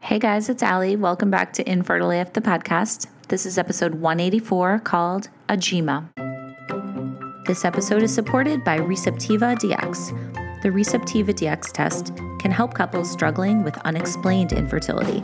Hey guys, it's Ali. Welcome back to Infertile AF the podcast. This is episode 184 called Ajima. This episode is supported by Receptiva DX. The Receptiva DX test can help couples struggling with unexplained infertility.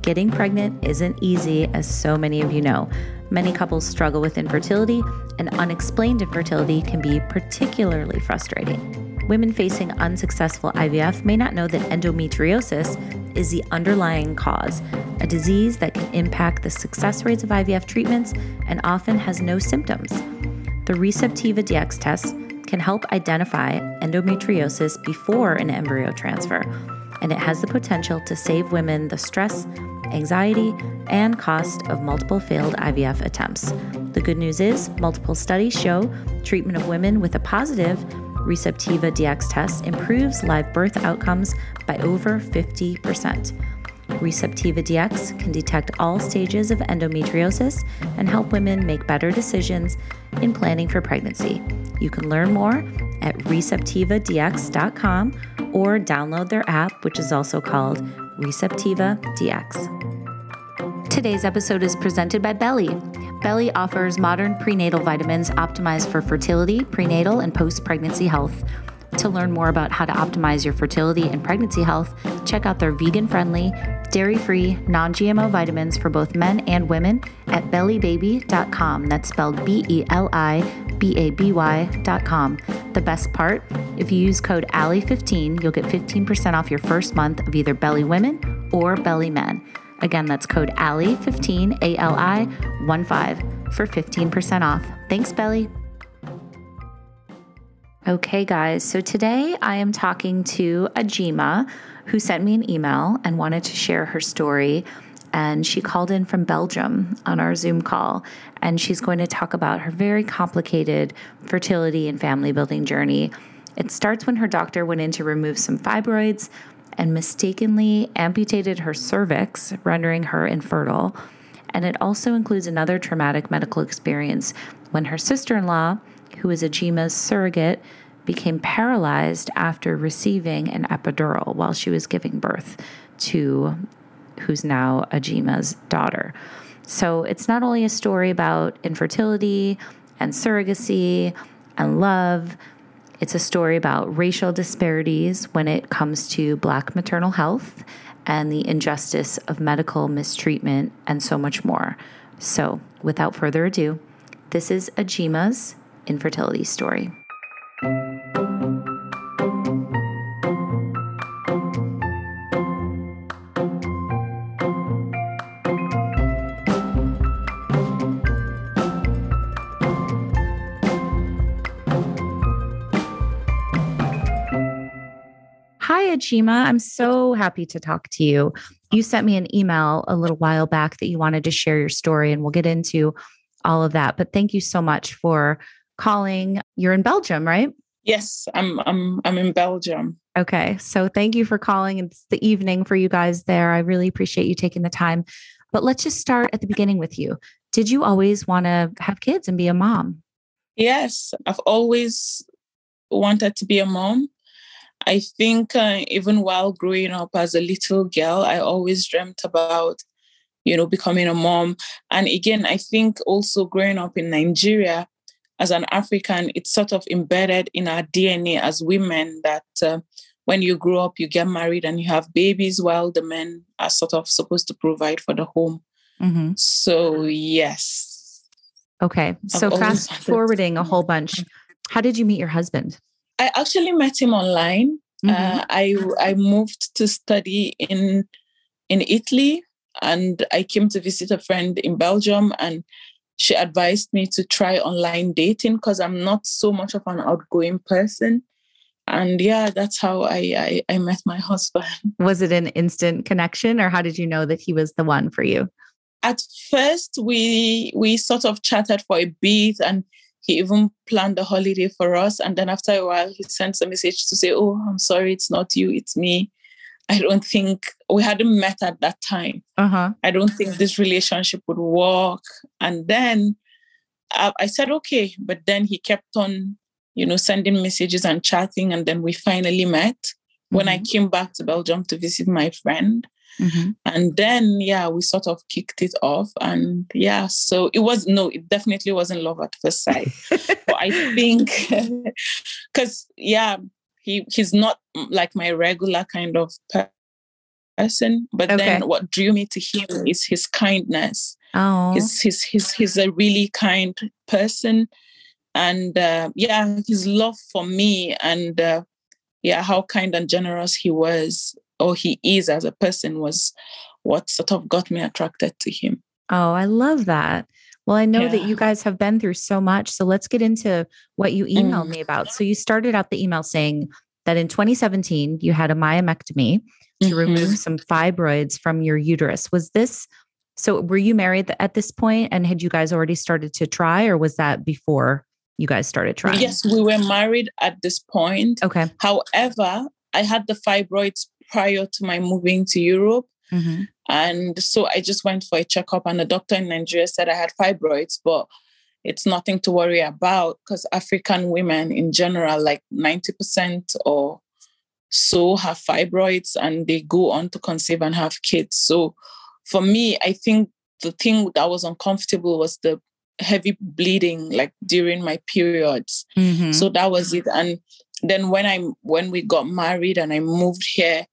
Getting pregnant isn't easy, as so many of you know. Many couples struggle with infertility, and unexplained infertility can be particularly frustrating. Women facing unsuccessful IVF may not know that endometriosis is the underlying cause, a disease that can impact the success rates of IVF treatments and often has no symptoms. The Receptiva DX test can help identify endometriosis before an embryo transfer, and it has the potential to save women the stress, anxiety, and cost of multiple failed IVF attempts. The good news is, multiple studies show treatment of women with a positive Receptiva DX test improves live birth outcomes by over 50%. Receptiva DX can detect all stages of endometriosis and help women make better decisions in planning for pregnancy. You can learn more at receptivadx.com or download their app, which is also called Receptiva DX. Today's episode is presented by Beli. Beli offers modern prenatal vitamins optimized for fertility, prenatal, and post pregnancy health. To learn more about how to optimize your fertility and pregnancy health, check out their vegan friendly, dairy free, non GMO vitamins for both men and women at belibaby.com. That's spelled B E L I B A B Y.com. The best part if you use code ALI15, you'll get 15% off your first month of either Beli Women or Beli Men. Again, that's code ALI15, A L I 1 5 for 15% off. Thanks, Beli. Okay, guys, so today I am talking to Ajima, who sent me an email and wanted to share her story. And she called in from Belgium on our Zoom call, and she's going to talk about her very complicated fertility and family building journey. It starts when her doctor went in to remove some fibroids and mistakenly amputated her cervix, rendering her infertile. And it also includes another traumatic medical experience when her sister in law, who is Ajima's surrogate, became paralyzed after receiving an epidural while she was giving birth to who's now Ajima's daughter. So it's not only a story about infertility and surrogacy and love, it's a story about racial disparities when it comes to Black maternal health and the injustice of medical mistreatment and so much more. So, without further ado, this is Ajima's infertility story. Ajima. I'm so happy to talk to you. You sent me an email a little while back that you wanted to share your story, and we'll get into all of that. But thank you so much for calling. You're in Belgium, right? Yes, I'm I'm I'm in Belgium. Okay. So thank you for calling. It's the evening for you guys there. I really appreciate you taking the time. But let's just start at the beginning with you. Did you always want to have kids and be a mom? Yes, I've always wanted to be a mom. I think uh, even while growing up as a little girl, I always dreamt about, you know, becoming a mom. And again, I think also growing up in Nigeria as an African, it's sort of embedded in our DNA as women that uh, when you grow up, you get married and you have babies while the men are sort of supposed to provide for the home. Mm-hmm. So, yes. Okay. So, fast forwarding a whole bunch, how did you meet your husband? I actually met him online. Mm-hmm. Uh, I I moved to study in in Italy, and I came to visit a friend in Belgium, and she advised me to try online dating because I'm not so much of an outgoing person and yeah that's how I, I, I met my husband was it an instant connection or how did you know that he was the one for you at first we we sort of chatted for a bit and he even planned a holiday for us and then after a while he sent a message to say oh i'm sorry it's not you it's me i don't think we hadn't met at that time uh-huh. i don't think this relationship would work and then I, I said okay but then he kept on you know, sending messages and chatting. And then we finally met mm-hmm. when I mm-hmm. came back to Belgium to visit my friend. Mm-hmm. And then, yeah, we sort of kicked it off. And yeah, so it was no, it definitely wasn't love at first sight. but I think, because, yeah, he he's not like my regular kind of person. But okay. then what drew me to him is his kindness. Oh. He's, he's, he's, he's a really kind person and uh, yeah his love for me and uh, yeah how kind and generous he was or he is as a person was what sort of got me attracted to him oh i love that well i know yeah. that you guys have been through so much so let's get into what you emailed mm. me about so you started out the email saying that in 2017 you had a myomectomy to mm-hmm. remove some fibroids from your uterus was this so were you married at this point and had you guys already started to try or was that before you guys started trying? Yes, we were married at this point. Okay. However, I had the fibroids prior to my moving to Europe. Mm-hmm. And so I just went for a checkup, and the doctor in Nigeria said I had fibroids, but it's nothing to worry about because African women in general, like 90% or so, have fibroids and they go on to conceive and have kids. So for me, I think the thing that was uncomfortable was the heavy bleeding like during my periods. Mm-hmm. So that was it. And then when I when we got married and I moved here,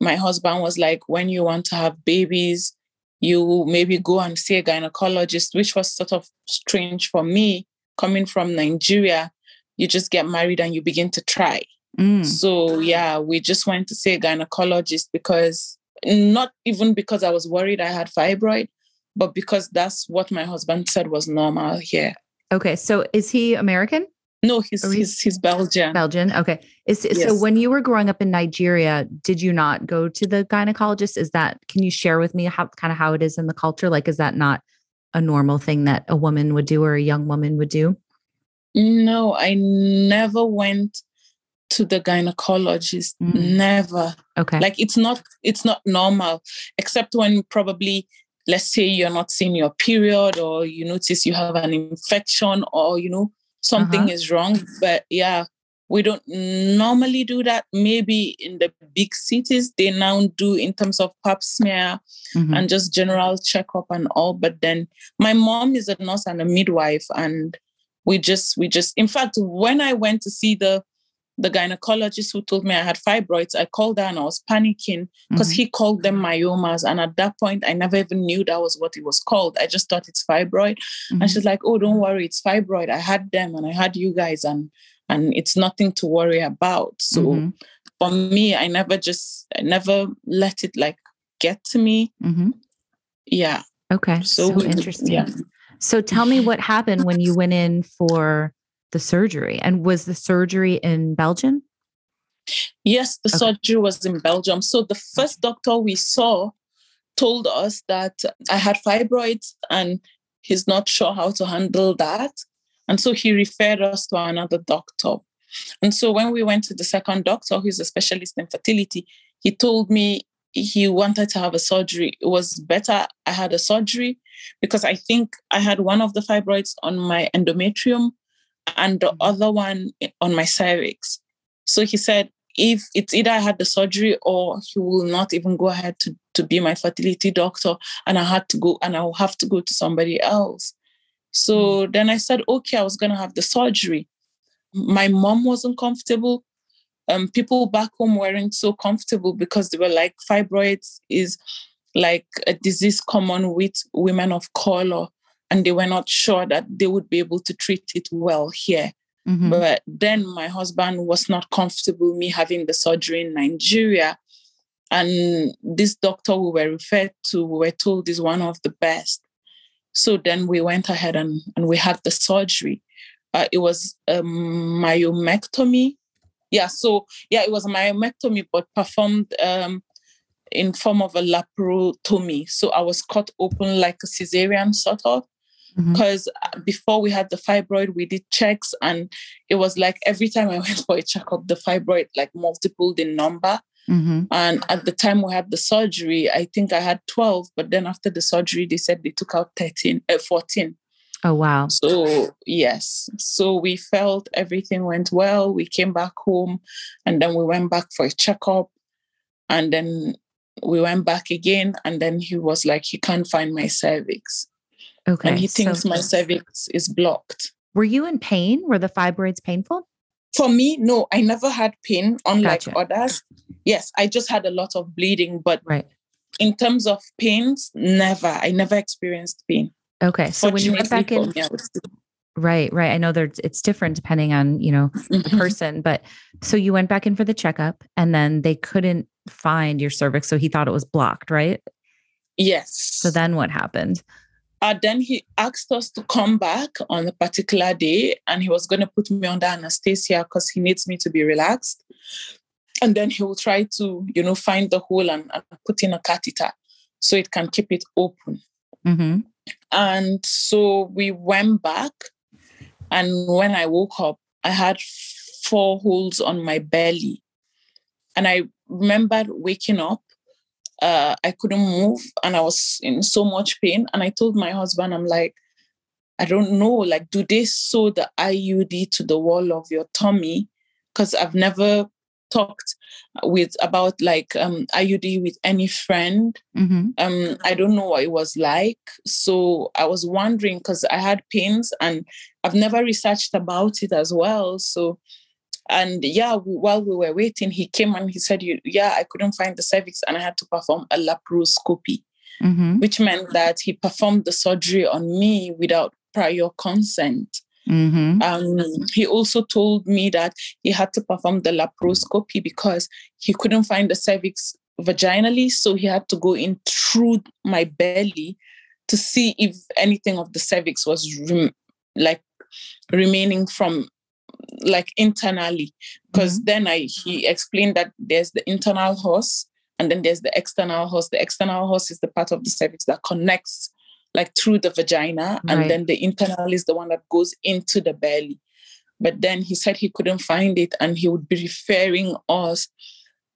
my husband was like, when you want to have babies, you maybe go and see a gynecologist, which was sort of strange for me coming from Nigeria. You just get married and you begin to try. Mm. So yeah, we just went to see a gynecologist because not even because I was worried I had fibroid, but because that's what my husband said was normal here. Okay, so is he American? No, he's he's, he's Belgian. Belgian. Okay. Is, yes. So when you were growing up in Nigeria, did you not go to the gynecologist? Is that can you share with me how kind of how it is in the culture? Like, is that not a normal thing that a woman would do or a young woman would do? No, I never went to the gynecologist. Mm. Never. Okay. Like it's not it's not normal, except when probably let's say you're not seeing your period or you notice you have an infection or you know something uh-huh. is wrong but yeah we don't normally do that maybe in the big cities they now do in terms of pap smear mm-hmm. and just general checkup and all but then my mom is a nurse and a midwife and we just we just in fact when i went to see the the gynecologist who told me I had fibroids, I called her and I was panicking because mm-hmm. he called them myomas. And at that point, I never even knew that was what it was called. I just thought it's fibroid. Mm-hmm. And she's like, oh, don't worry, it's fibroid. I had them and I had you guys and and it's nothing to worry about. So mm-hmm. for me, I never just I never let it like get to me. Mm-hmm. Yeah. Okay. So, so interesting. Yeah. So tell me what happened when you went in for the surgery. And was the surgery in Belgium? Yes, the okay. surgery was in Belgium. So the first doctor we saw told us that I had fibroids and he's not sure how to handle that. And so he referred us to another doctor. And so when we went to the second doctor, who's a specialist in fertility, he told me he wanted to have a surgery. It was better I had a surgery because I think I had one of the fibroids on my endometrium and the other one on my cervix. So he said, if it's either I had the surgery or he will not even go ahead to, to be my fertility doctor and I had to go and I'll have to go to somebody else. So mm. then I said, okay, I was going to have the surgery. My mom wasn't comfortable um, people back home weren't so comfortable because they were like, fibroids is like a disease common with women of color, and they were not sure that they would be able to treat it well here. Mm-hmm. But then my husband was not comfortable me having the surgery in Nigeria. And this doctor we were referred to, we were told is one of the best. So then we went ahead and, and we had the surgery. Uh, it was a myomectomy. Yeah, so yeah, it was a myomectomy, but performed um, in form of a laparotomy. So I was cut open like a cesarean sort of. Because mm-hmm. before we had the fibroid, we did checks, and it was like every time I went for a checkup, the fibroid like multiplied in number. Mm-hmm. And at the time we had the surgery, I think I had 12, but then after the surgery, they said they took out 13, uh, 14. Oh, wow. So, yes. So we felt everything went well. We came back home and then we went back for a checkup. And then we went back again. And then he was like, he can't find my cervix. Okay. And he thinks so, my cervix is blocked. Were you in pain? Were the fibroids painful? For me, no, I never had pain, unlike gotcha. others. Yes, I just had a lot of bleeding, but right. in terms of pains, never. I never experienced pain. Okay. So when you went back in, me, right, right. I know there's it's different depending on, you know, the mm-hmm. person, but so you went back in for the checkup and then they couldn't find your cervix. So he thought it was blocked, right? Yes. So then what happened? Uh, then he asked us to come back on a particular day and he was going to put me under anesthesia because he needs me to be relaxed. And then he will try to, you know, find the hole and, and put in a catheter so it can keep it open. Mm-hmm. And so we went back. And when I woke up, I had four holes on my belly. And I remembered waking up uh, I couldn't move and I was in so much pain. And I told my husband, I'm like, I don't know, like, do they sew the IUD to the wall of your tummy? Because I've never talked with about like um, IUD with any friend. Mm-hmm. Um, I don't know what it was like. So I was wondering because I had pains and I've never researched about it as well. So and yeah, while we were waiting, he came and he said, Yeah, I couldn't find the cervix and I had to perform a laparoscopy, mm-hmm. which meant that he performed the surgery on me without prior consent. Mm-hmm. Um, he also told me that he had to perform the laparoscopy because he couldn't find the cervix vaginally. So he had to go in through my belly to see if anything of the cervix was rem- like remaining from like internally. Because mm-hmm. then i he explained that there's the internal os and then there's the external os the external os is the part of the cervix that connects like through the vagina and then the internal is the one that goes into the belly. But then he said he couldn't find it and he would be referring us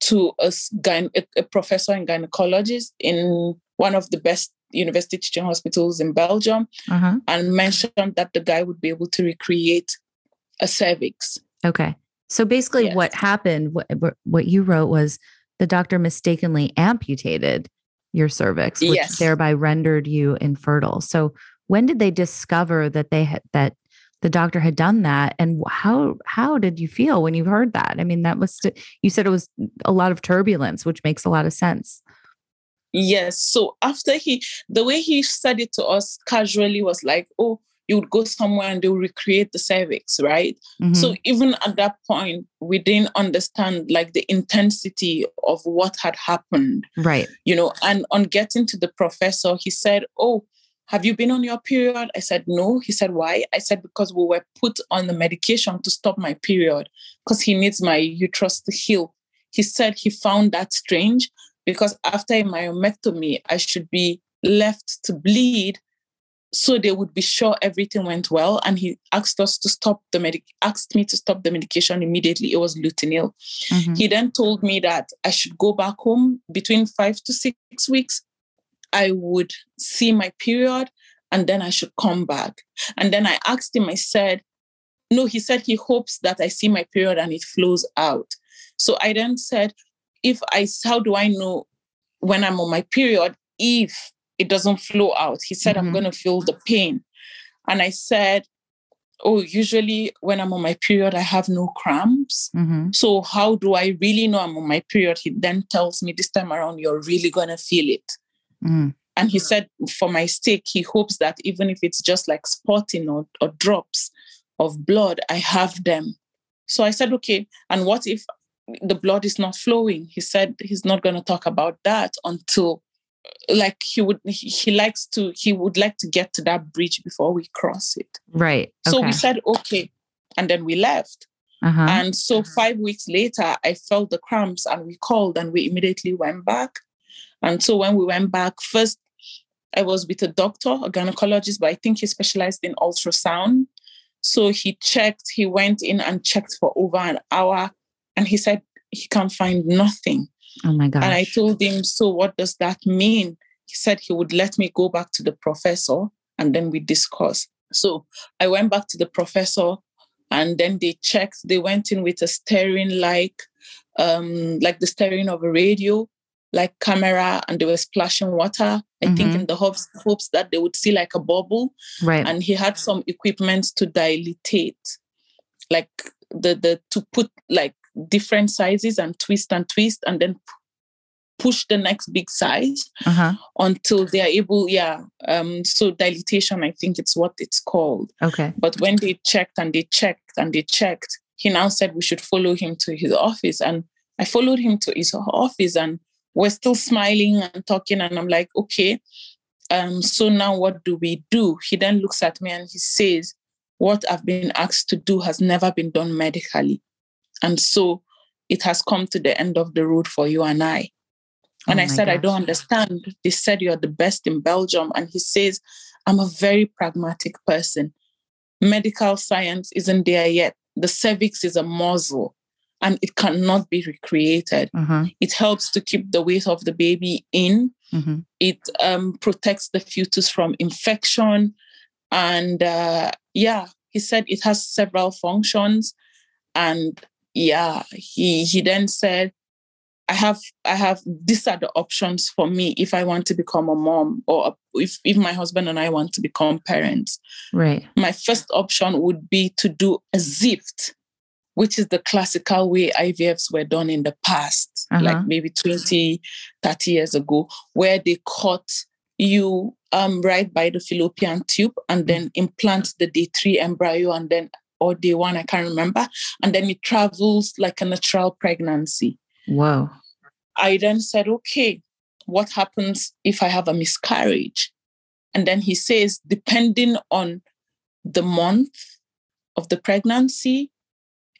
to a, a, a professor and gynecologist in one of the best university teaching hospitals in belgium uh-huh. and mentioned that the guy would be able to recreate a cervix. Okay. So basically, yes. what happened, what, what you wrote was the doctor mistakenly amputated your cervix, which yes. thereby rendered you infertile. So when did they discover that they had that the doctor had done that, and how how did you feel when you heard that? I mean, that was you said it was a lot of turbulence, which makes a lot of sense. Yes. So after he, the way he said it to us casually was like, "Oh, you would go somewhere and they'll recreate the cervix, right? Mm-hmm. So even at that point, we didn't understand like the intensity of what had happened. Right. You know, and on getting to the professor, he said, Oh, have you been on your period? I said, No. He said, Why? I said, Because we were put on the medication to stop my period because he needs my uterus to heal. He said he found that strange because after a myomectomy, I should be left to bleed so they would be sure everything went well. And he asked us to stop the medic asked me to stop the medication immediately. It was lutein mm-hmm. he then told me that i should go back home between five to six weeks. I would see my period and then i should come back. And then i asked him i said no he said he hopes that i see my period and it flows out. So i then said if i how do i know when i'm on my period if it doesn't flow out. He said, mm-hmm. I'm going to feel the pain. And I said, oh, usually when I'm on my period, I have no cramps. Mm-hmm. So how do I really know I'm on my period? He then tells me this time around, you're really gonna feel it. Mm. And he said, for my sake, he hopes that even if it's just like spotting or, or drops of blood, I have them. So I said, okay. And what if the blood is not flowing? He said he's not going to talk about that until like he would he, likes to he would like to get to that bridge before we cross it Right. so we said okay and then we left uh-huh. and so five weeks later, I felt the cramps and we called and we immediately went back. And so when we went back, first I was with a doctor, a gynecologist, but I think he specialized in ultrasound. So he checked, he went in and checked for over an hour and he said he can't find nothing. Oh my God. And I told him, So what does that mean? He said he would let me go back to the professor and then we discuss. So I went back to the professor and then they checked. They went in with a steering like um like the steering of a radio, like camera, and they were splashing water. I think Mhm. in the hopes hopes that they would see like a bubble. right. And he had some equipment to dilate, like the the to put like different sizes and twist and twist and then push the next big size uh-huh. until they are able yeah um so dilatation i think it's what it's called Okay. but when they checked and they checked and they checked he now said we should follow him to his office and i followed him to his office and we're still smiling and talking and i'm like okay um so now what do we do he then looks at me and he says what i've been asked to do has never been done medically and so it has come to the end of the road for you and i and Oh I said, I don't understand. They said you're the best in Belgium. And he says, I'm a very pragmatic person. Medical science isn't there yet. The cervix is a muscle and it cannot be recreated. Uh-huh. It helps to keep the weight of the baby in. hmm It um, protects the fetus from infection. And uh, yeah, he said it has several functions. And yeah, he he then said, I have I have these are the options for me if I want to become a mom or if, if my husband and I want to become parents. Right. My first option would be to do a ZIFT, which is the classical way IVFs were done in the past, Uh-huh. like maybe 20, 30 years ago, where they cut you um, right by the fallopian tube and then implant the day three embryo and then or day one, I can't remember. And then it travels like a natural pregnancy. Wow. I then said, okay, what happens if I have a miscarriage? And then he says, depending on the month of the pregnancy,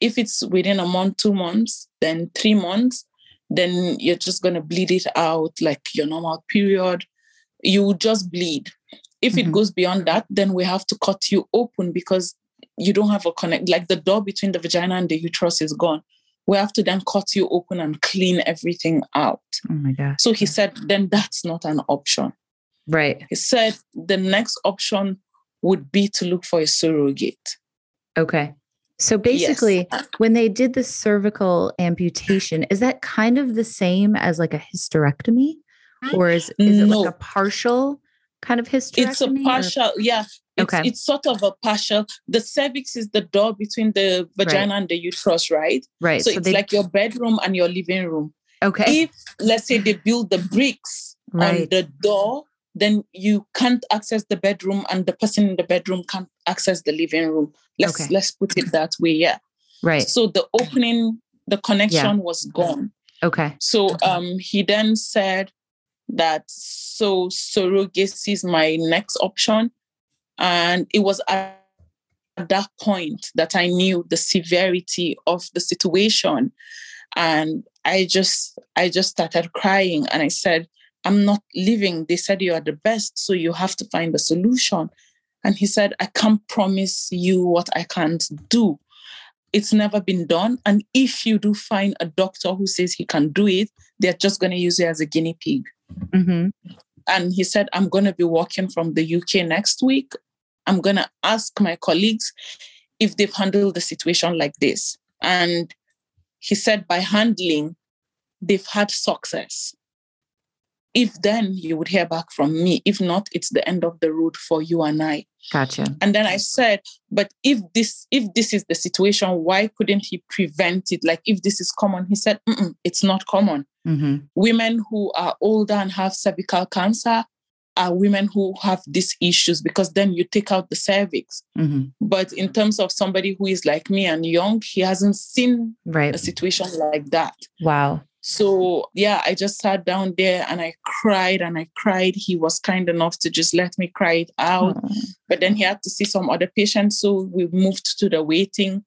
if it's within a month, two months, then three months, then you're just going to bleed it out like your normal period. You just bleed. If Mhm. it goes beyond that, then we have to cut you open because you don't have a connect, like the door between the vagina and the uterus is gone we have to then cut you open and clean everything out. Oh my gosh. So he said, then that's not an option. Right. He said the next option would be to look for a surrogate. Okay. So basically, when they did the cervical amputation, is that kind of the same as like a hysterectomy? Or is, is it No. like a partial kind of hysterectomy? It's a or- partial, yeah. It's, Okay. it's sort of a partial. The cervix is the door between the vagina and the uterus, right? right. So, it's they, like your bedroom and your living room. okay. If, let's say, they build the bricks on the door, then you can't access the bedroom and the person in the bedroom can't access the living room. Let's Okay. let's put it that way. Yeah. right. So the opening, the connection was gone. Okay. So um he then said that so surrogacy is my next option. And it was at at that point that I knew the severity of the situation. And I just I just started crying and I said, I'm not leaving. They said you are the best, so you have to find a solution. And he said, I can't promise you what I can't do. It's never been done. And if you do find a doctor who says he can do it, they're just going to use it as a guinea pig. hmm And he said, I'm going to be working from the UK next week. I'm going to ask my colleagues if they've handled the situation like this. And he said, by handling, they've had success. if then you would hear back from me. If not, it's the end of the road for you and I. Gotcha. And then I said, but if this if this is the situation, why couldn't he prevent it? Like if this is common, he said, it's not common. Mm-hmm. Women who are older and have cervical cancer are women who have these issues because then you take out the cervix. Mm-hmm. But in terms of somebody who is like me and young, he hasn't seen Right. a situation like that. Wow. So yeah, I just sat down there and I cried and I cried. He was kind enough to just let me cry it out. Aw. But then he had to see some other patients. So we moved to the waiting.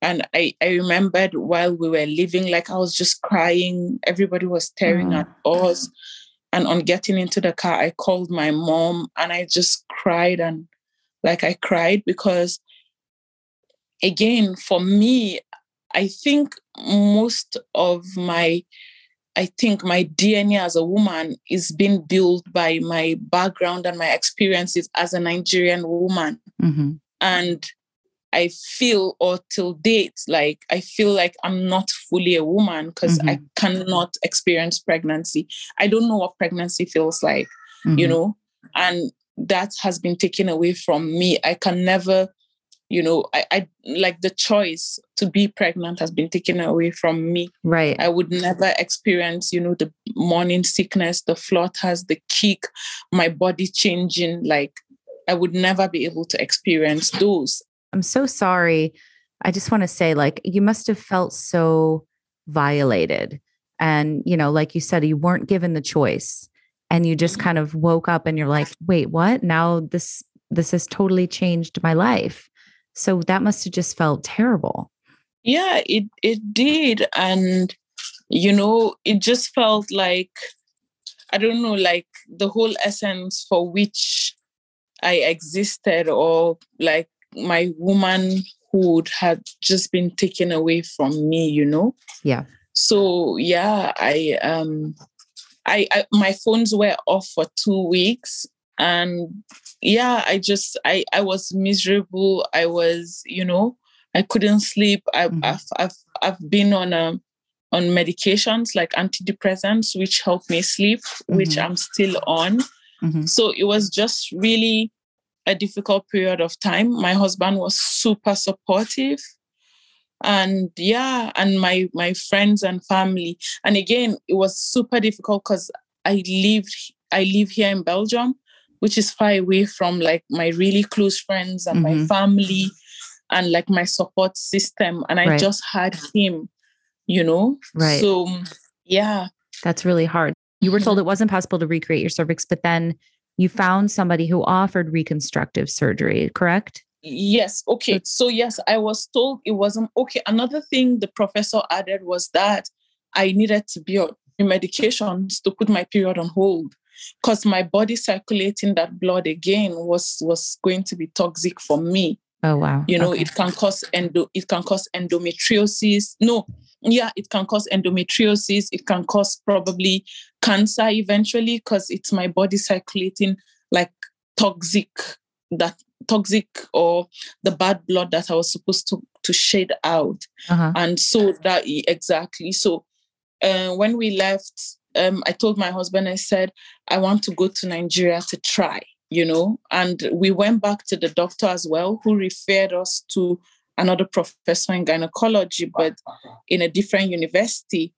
And I, I remembered while we were leaving, like I was just crying. Everybody was staring Aw. at us. And on getting into the car, I called my mom and I just cried and like I cried because again, for me, I think most of my I think my DNA as a woman is being built by my background and my experiences as a Nigerian woman. Mm-hmm. And I feel, or till date, like I feel like I'm not fully a woman because I cannot experience pregnancy. I don't know what pregnancy feels like, Mm-hmm. you know, and that has been taken away from me. I can never, you know, I, I like the choice to be pregnant has been taken away from me. Right. I would never experience, you know, the morning sickness, the flutters, the kick, my body changing. Like I would never be able to experience those. I'm so sorry. I just want to say, like, you must have felt so violated. And, you know, like you said, you weren't given the choice. And you just mm-hmm. kind of woke up and you're like, wait, what? Now this this has totally changed my life. So that must have just felt terrible. Yeah, it it did. And you know, it just felt like I don't know, like the whole essence for which I existed or like my womanhood had just been taken away from me, you know? Yeah. So yeah, I um I, I my phones were off for two weeks and yeah, I just I I was miserable. I was, you know, I couldn't sleep. I, Mhm. I've, I've I've been on um on medications like antidepressants, which help me sleep, which Mhm. I'm still on. Mhm. So it was just really a difficult period of time. My husband was super supportive. And yeah, and my my friends and family. And again, it was super difficult because I lived I live here in Belgium, which is far away from like my really close friends and my Mhm. family and like my support system. And I Right. just had him, you know? Right. So yeah. That's really hard. You were told it wasn't possible to recreate your cervix, but then you found somebody who offered reconstructive surgery, correct? Yes. Okay. So yes, I was told it wasn't okay. Another thing the professor added was that I needed to be on medications to put my period on hold because my body circulating that blood again was was going to be toxic for me. Oh wow. You know, Okay. it can cause endo it can cause endometriosis. No, yeah, it can cause endometriosis. It can cause probably cancer eventually because it's my body circulating like toxic that toxic or the bad blood that I was supposed to to shed out. uh-huh. And so that exactly. So uh, when we left, um, I told my husband, I said, I want to go to Nigeria to try, you know. And we went back to the doctor as well, who referred us to another professor in gynecology, but in a different university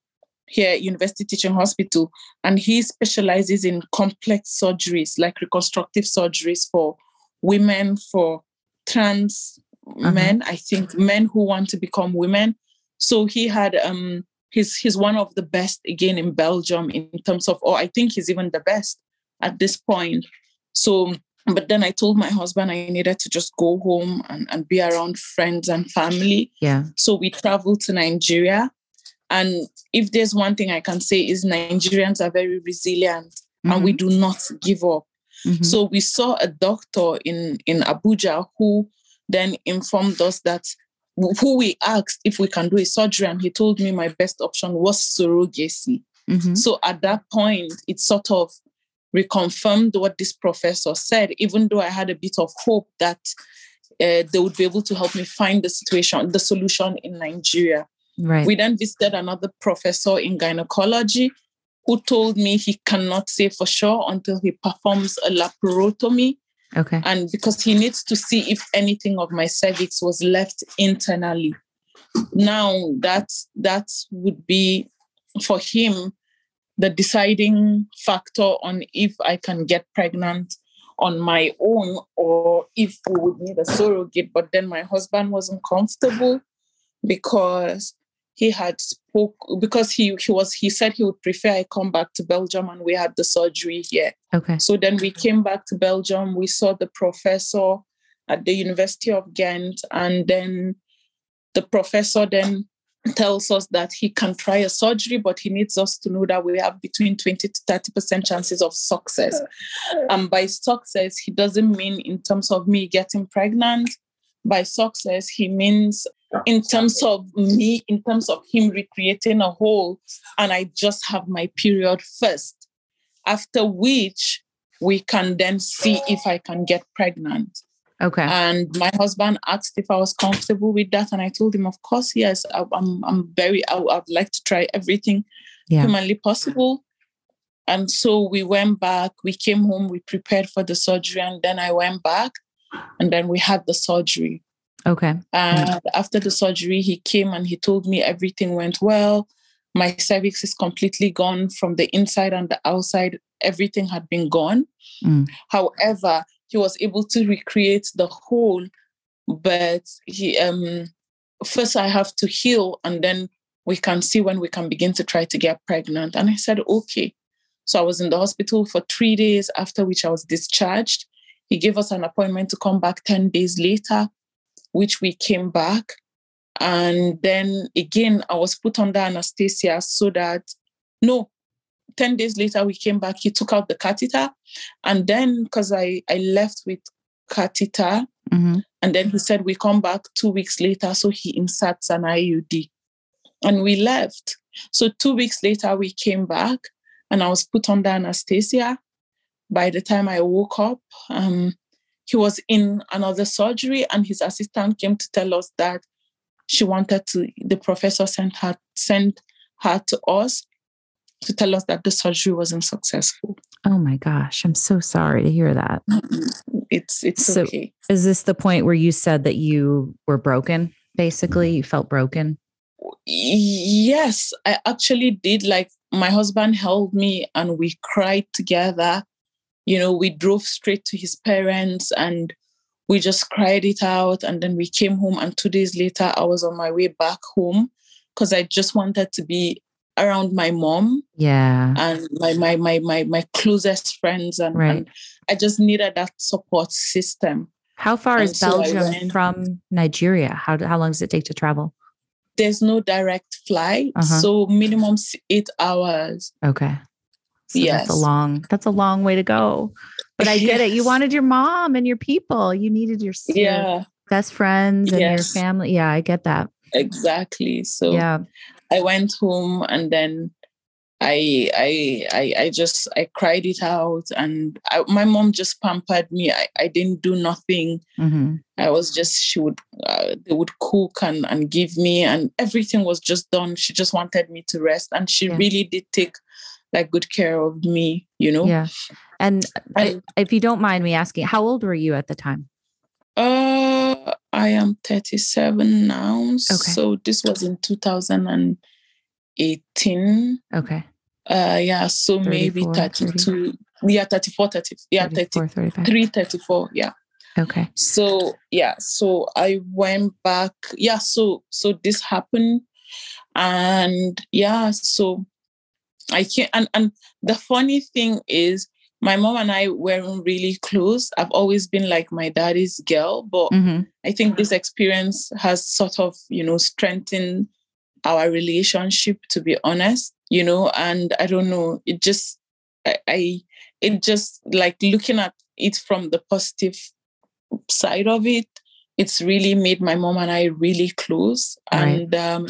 here, University Teaching Hospital. And he specializes in complex surgeries, like reconstructive surgeries for women, for trans Uh-huh. men, I think men who want to become women. So he had um he's he's one of the best again in Belgium in terms of or I think he's even the best at this point. So but then I told my husband I needed to just go home and, and be around friends and family. Yeah. So we traveled to Nigeria. And if there's one thing I can say is Nigerians are very resilient and we do not give up. Mhm. So we saw a doctor in in Abuja who then informed us that who we asked if we can do a surgery, and he told me my best option was surrogacy. Mhm. So at that point, it sort of reconfirmed what this professor said, even though I had a bit of hope that uh, they would be able to help me find the situation, the solution in Nigeria. Right. We then visited another professor in gynecology who told me he cannot say for sure until he performs a laparotomy. Okay. And because he needs to see if anything of my cervix was left internally. Now that that would be for him the deciding factor on if I can get pregnant on my own or if we would need a surrogate. But then my husband wasn't comfortable because he had spoke because he he was he said he would prefer I come back to Belgium and we had the surgery here. Okay. So then we came back to Belgium. We saw the professor at the University of Ghent, and then the professor then tells us that he can try a surgery, but he needs us to know that we have between 20 to 30% chances of success. And by success, he doesn't mean in terms of me getting pregnant. By success, he means in terms of me, in terms of him recreating a hole, and I just have my period first. After which, we can then see if I can get pregnant. Okay. And my husband asked if I was comfortable with that, and I told him, of course, yes. I, am I'm very. I, would like to try everything yeah. humanly possible. And so we went back. We came home. We prepared for the surgery, and then I went back, and then we had the surgery. Okay. And after the surgery, he came and he told me everything went well. My cervix is completely gone from the inside and the outside. Everything had been gone. Mm. However, he was able to recreate the whole but he um first i have to heal and then we can see when we can begin to try to get pregnant. And i said okay. So i was in the hospital for three days after which i was discharged. He gave us an appointment to come back 10 days later which we came back. And then again i was put under anesthesia so that no 10 days later we came back he took out the catheter and then because i i left with catheter mm-hmm. and then he said we come back two weeks later so he inserts an iud and we left. So two weeks later we came back and i was put under anesthesia. By the time i woke up um, he was in another surgery and his assistant came to tell us that she wanted to the professor sent her sent her to us to tell us that the surgery wasn't successful. Oh my gosh, I'm so sorry to hear that. It's it's so okay. Is this the point where you said that you were broken? Basically, you felt broken? Yes, I actually did. Like my husband held me and we cried together. You know, we drove straight to his parents and we just cried it out. And then we came home, and two days later, I was on my way back home because I just wanted to be around my mom yeah. and my my my my, my closest friends and, right. and i just needed that support system. How far And is so belgium from nigeria? How, how long does it take to travel? There's no direct flight Uh-huh. so minimum eight hours. Okay. So that's a long that's a long way to go. But i get it. You wanted your mom and your people. You needed your, your yeah. best friends and Yes. your family. Yeah i get that. Exactly. So yeah i went home and then I, I I I just I cried it out and I, my mom just pampered me. I, I didn't do nothing. hmm I was just she would uh, they would cook and and give me and everything was just done. She just wanted me to rest and she Yeah. really did take like good care of me. You know. yeah and I, I- if you don't mind me asking how old were you at the time Uh, I am 37 now. Okay. So this was in 2018. okay Uh, yeah, so maybe 34, 32. Yeah, 34, 30. Yeah, 34, 35 33, 34. Yeah. okay So yeah, so I went back. Yeah, so so this happened, and yeah, so I can't. And and the funny thing is, my mom and I weren't really close. I've always been like my daddy's girl, but hmm I think this experience has sort of, you know, strengthened our relationship, to be honest, you know, and I don't know, it just, I, I it just like looking at it from the positive side of it, it's really made my mom and I really close. Right. And um,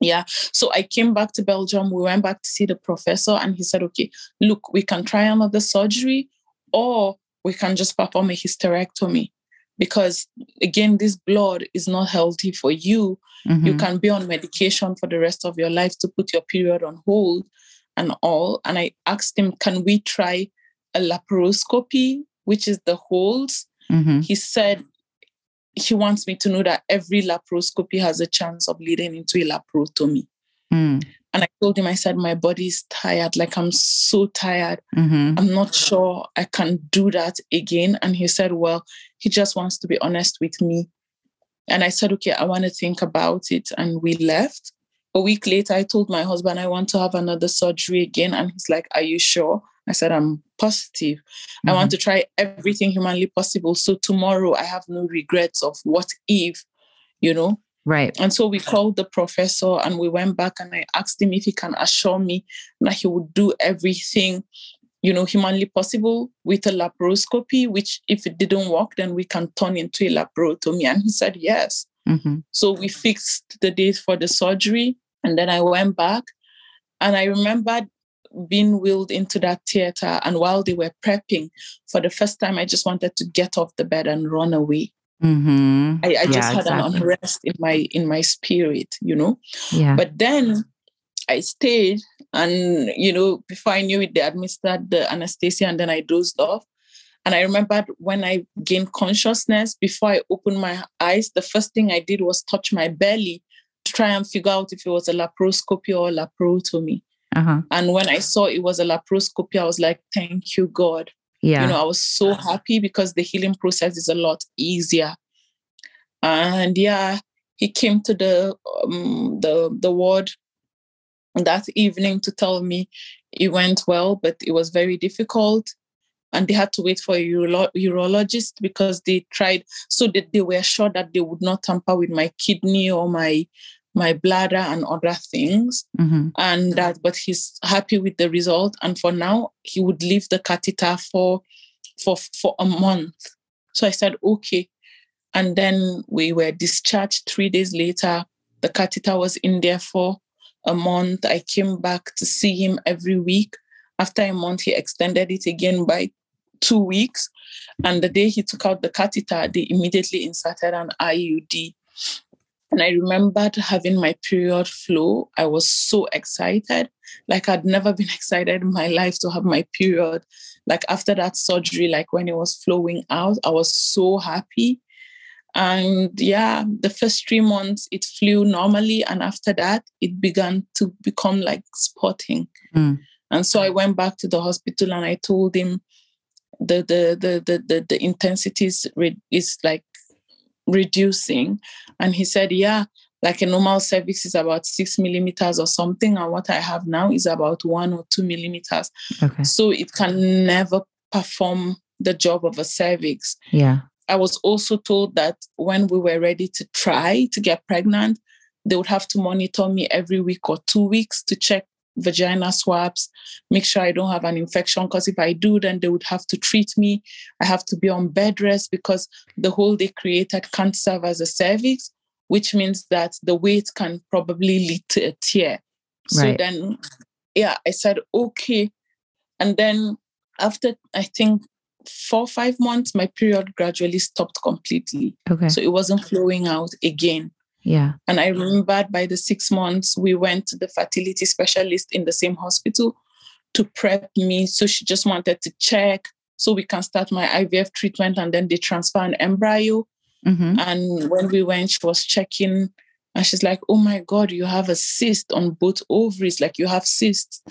yeah, so I came back to Belgium. We went back to see the professor, and he said, okay, look, we can try another surgery or we can just perform a hysterectomy because again this blood is not healthy for you you Mhm. can be on medication for the rest of your life to put your period on hold and all. And I asked him, can we try a laparoscopy, which is the holes? Mm-hmm. He said he wants me to know that every laparoscopy has a chance of leading into a laparotomy. Mm. And I told him, I said, my body is tired. Like I'm so tired. Mm-hmm. I'm not sure I can do that again. And he said, well, he just wants to be honest with me. And I said, okay, I want to think about it. And we left. A week later, I told my husband, I want to have another surgery again. And he's like, are you sure? I said, I'm positive. I want to try everything humanly possible. So tomorrow I have no regrets of what if, you know? Right. And so we called the professor and we went back and I asked him if he can assure me that he would do everything, you know, humanly possible with a laparoscopy, which if it didn't work, then we can turn into a laparotomy. And he said yes. Mm-hmm. So we fixed the date for the surgery. And then I went back and I remembered being wheeled into that theater. And while they were prepping, for the first time, I just wanted to get off the bed and run away. Mm-hmm. I, I Yeah, just had exactly. an unrest in my in my spirit, you know. Yeah. But then I stayed, and you know, before I knew it, they administered the anesthesia, and then I dozed off. And I remembered when I gained consciousness, before I opened my eyes, the first thing I did was touch my belly to try and figure out if it was a laparoscopy or a laparotomy. Uh-huh. And when I saw it was a laparoscopy, I was like, "Thank you, God." Yeah. you know i was so happy because the healing process is a lot easier and yeah he came to the um, the the ward that evening to tell me it went well but it was very difficult and they had to wait for a uro- urologist because they tried so that they were sure that they would not tamper with my kidney or my my bladder and other things. Mm-hmm. and that but he's happy with the result. And for now he would leave the catheter for for for a month. So i said okay. And then we were discharged three days later. The catheter was in there for a month. I came back to see him every week. After a month he extended it again by two weeks. And the day he took out the catheter they immediately inserted an iud and I remembered having my period flow. I was so excited. Like I'd never been excited in my life to have my period. Like after that surgery, like when it was flowing out, I was so happy. And yeah, the first three months it flew normally. And after that, it began to become like spotting. Mm. And so I went back to the hospital and I told him the the the the the, the intensity is, is like reducing. And he said, Yeah, like a normal cervix is about six millimeters or something. And what I have now is about one or two millimeters. Okay. So it can never perform the job of a cervix. Yeah. I was also told that when we were ready to try to get pregnant, they would have to monitor me every week or two weeks to check vagina swabs, make sure I don't have an infection. Because if I do, then they would have to treat me. I have to be on bed rest because the hole they created can't serve as a cervix, which means that the weight can probably lead to a tear. So Right. then, yeah, I said, okay. And then after, I think, four or five months, my period gradually stopped completely. Okay. So it wasn't flowing out again. Yeah. And I remembered by the six months, we went to the fertility specialist in the same hospital to prep me. So she just wanted to check so we can start my IVF treatment and then they transfer an embryo. Mm-hmm. And when we went, she was checking and she's like, Oh my God, you have a cyst on both ovaries, like you have cysts.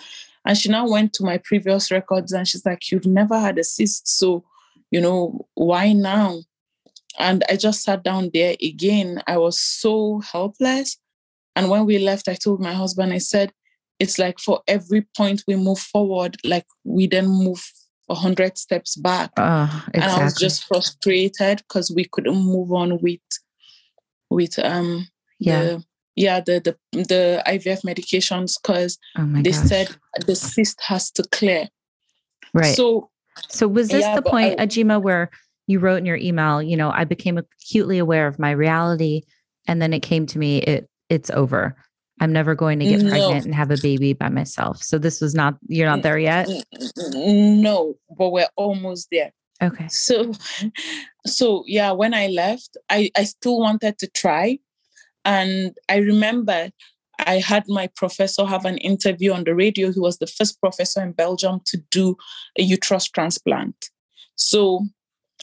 And she now went to my previous records and she's like, You've never had a cyst. So, you know, why now? And I just sat down there again. I was so helpless. And when we left, I told my husband, I said, it's like for every point we move forward, like we then move a hundred steps back. Uh, exactly. And I was just frustrated because we couldn't move on with with um yeah. the yeah the the, the IVF medications because oh they gosh. said the cyst has to clear. right. So So was this Yeah, the point, I- Ajima, where you wrote in your email, you know, I became acutely aware of my reality and then it came to me, it it's over. I'm never going to get No. pregnant and have a baby by myself. So this was not you're not mm, there yet? n- n- no, but we're almost there. Okay. so so yeah when i left i i still wanted to try and i remember I had my professor have an interview on the radio. He was the first professor in Belgium to do a uterus transplant. So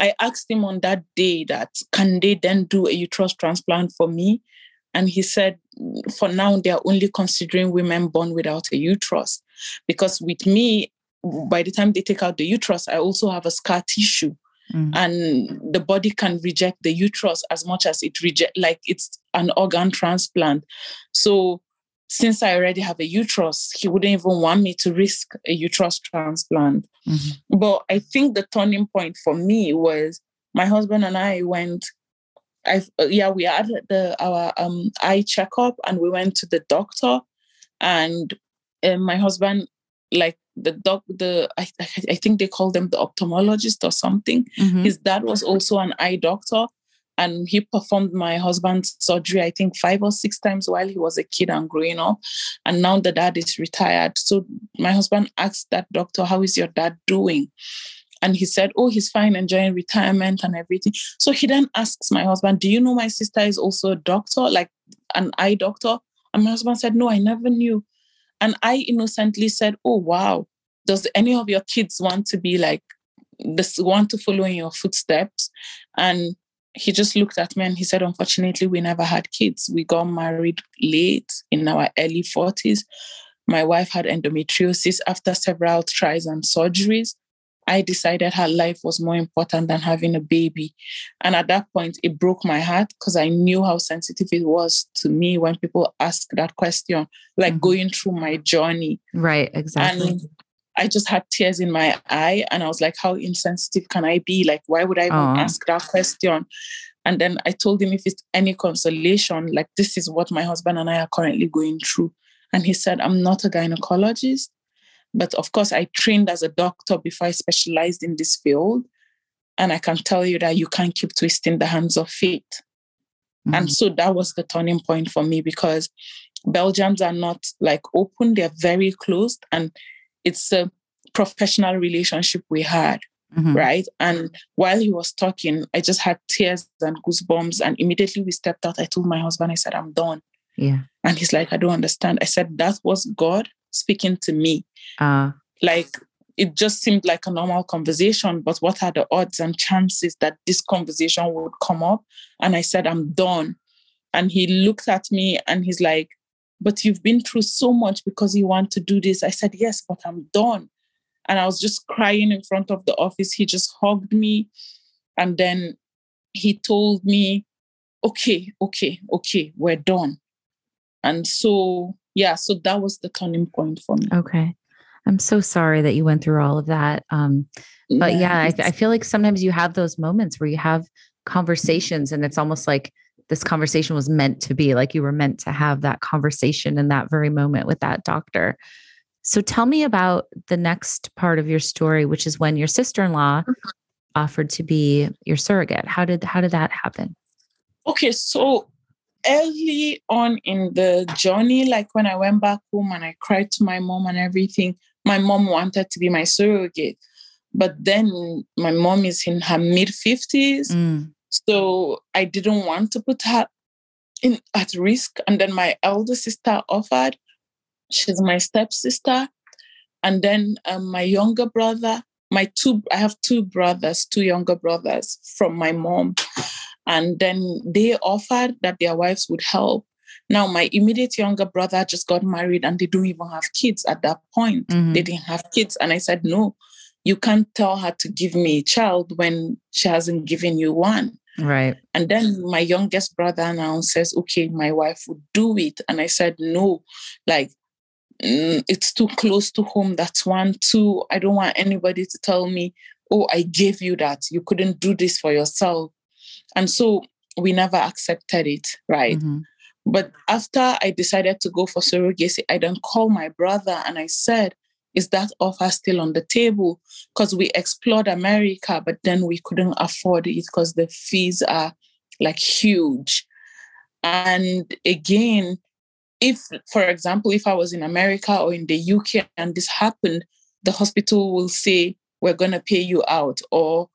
I asked him on that day that can they then do a uterus transplant for me? And he said, for now, they are only considering women born without a uterus. Because with me, by the time they take out the uterus, I also have a scar tissue. Mm. And the body can reject the uterus as much as it reject like it's an organ transplant. So since I already have a uterus, he wouldn't even want me to risk a uterus transplant. Mm-hmm. But I think the turning point for me was my husband and I went. I yeah, we had the our um eye checkup and we went to the doctor, and um, my husband like the doc the I, I think they call them the ophthalmologist or something mm-hmm. his dad was also an eye doctor and he performed my husband's surgery i think five or six times while he was a kid and growing up. And now the dad is retired. So my husband asked that doctor how is your dad doing? And he said oh he's fine enjoying retirement and everything. So he then asks my husband do you know my sister is also a doctor like an eye doctor? And my husband said no i never knew. And I innocently said, Oh, wow. Does any of your kids want to be like this, want to follow in your footsteps? And he just looked at me and he said, Unfortunately, we never had kids. We got married late in our early 40s. My wife had endometriosis after several tries and surgeries. I decided her life was more important than having a baby. And at that point, it broke my heart because I knew how sensitive it was to me when people ask that question, like mm-hmm. going through my journey. Right, exactly. And I just had tears in my eye and I was like, how insensitive can I be? Like, why would I even Aww. ask that question? And then I told him if it's any consolation, like this is what my husband and I are currently going through. And he said, I'm not a gynecologist. But of course, I trained as a doctor before I specialized in this field. And I can tell you that you can't keep twisting the hands of fate. Mm-hmm. And so that was the turning point for me because Belgians are not like open, they're very closed. And it's a professional relationship we had. Mm-hmm. Right. And while he was talking, I just had tears and goosebumps. And immediately we stepped out. I told my husband, I said, I'm done. Yeah. And he's like, I don't understand. I said, that was God speaking to me. Uh. Like it just seemed like a normal conversation, but what are the odds and chances that this conversation would come up? And I said, I'm done. And he looked at me and he's like, But you've been through so much because you want to do this. I said, Yes, but I'm done. And I was just crying in front of the office. He just hugged me. And then he told me, Okay, okay, okay, we're done. And so yeah, so that was the turning point for me. Okay. I'm so sorry that you went through all of that. Um, but yeah, yeah I, I feel like sometimes you have those moments where you have conversations and it's almost like this conversation was meant to be like you were meant to have that conversation in that very moment with that doctor. So tell me about the next part of your story, which is when your sister-in-law mm-hmm. offered to be your surrogate. How did how did that happen? Okay, so early on in the journey, like when I went back home and I cried to my mom and everything, my mom wanted to be my surrogate. But then my mom is in her mid 50s. Mm. So I didn't want to put her in at risk. And then my elder sister offered. She's my stepsister. And then um, my younger brother, my two, I have two brothers, two younger brothers from my mom. And then they offered that their wives would help. Now, my immediate younger brother just got married and they don't even have kids at that point. Mm-hmm. They didn't have kids. And I said, no, you can't tell her to give me a child when she hasn't given you one. Right. And then my youngest brother now says, okay, my wife would do it. And I said, no, like, mm, it's too close to home. That's one. Two, I don't want anybody to tell me, oh, I gave you that. You couldn't do this for yourself. And so we never accepted it, right? Mm-hmm. But after I decided to go for surrogacy, I then called my brother and I said, Is that offer still on the table? Because we explored America, but then we couldn't afford it because the fees are like huge. And again, if, for example, if I was in America or in the UK and this happened, the hospital will say, We're going to pay you out, or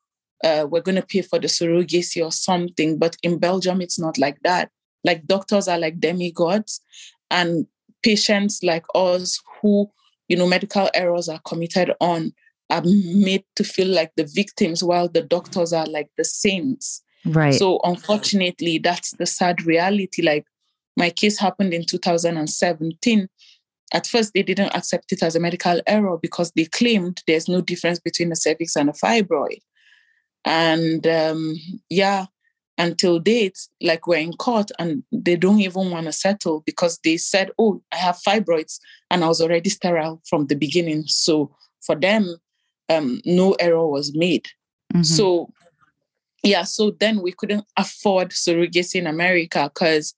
uh, we're going to pay for the surrogacy or something. But in Belgium, it's not like that. Like doctors are like demigods. and patients like us who you know medical errors are committed on are made to feel like the victims while the doctors are like the saints. Right. so unfortunately that's the sad reality. Like my case happened in 2017 at first they didn't accept it as a medical error because they claimed there's no difference between a cervix and a fibroid. And um, yeah until date like we're in court and they don't even want to settle because they said oh i have fibroids and i was already sterile from the beginning. So for them um, no error was made. Mhm. so yeah so then we couldn't afford surrogacy in america because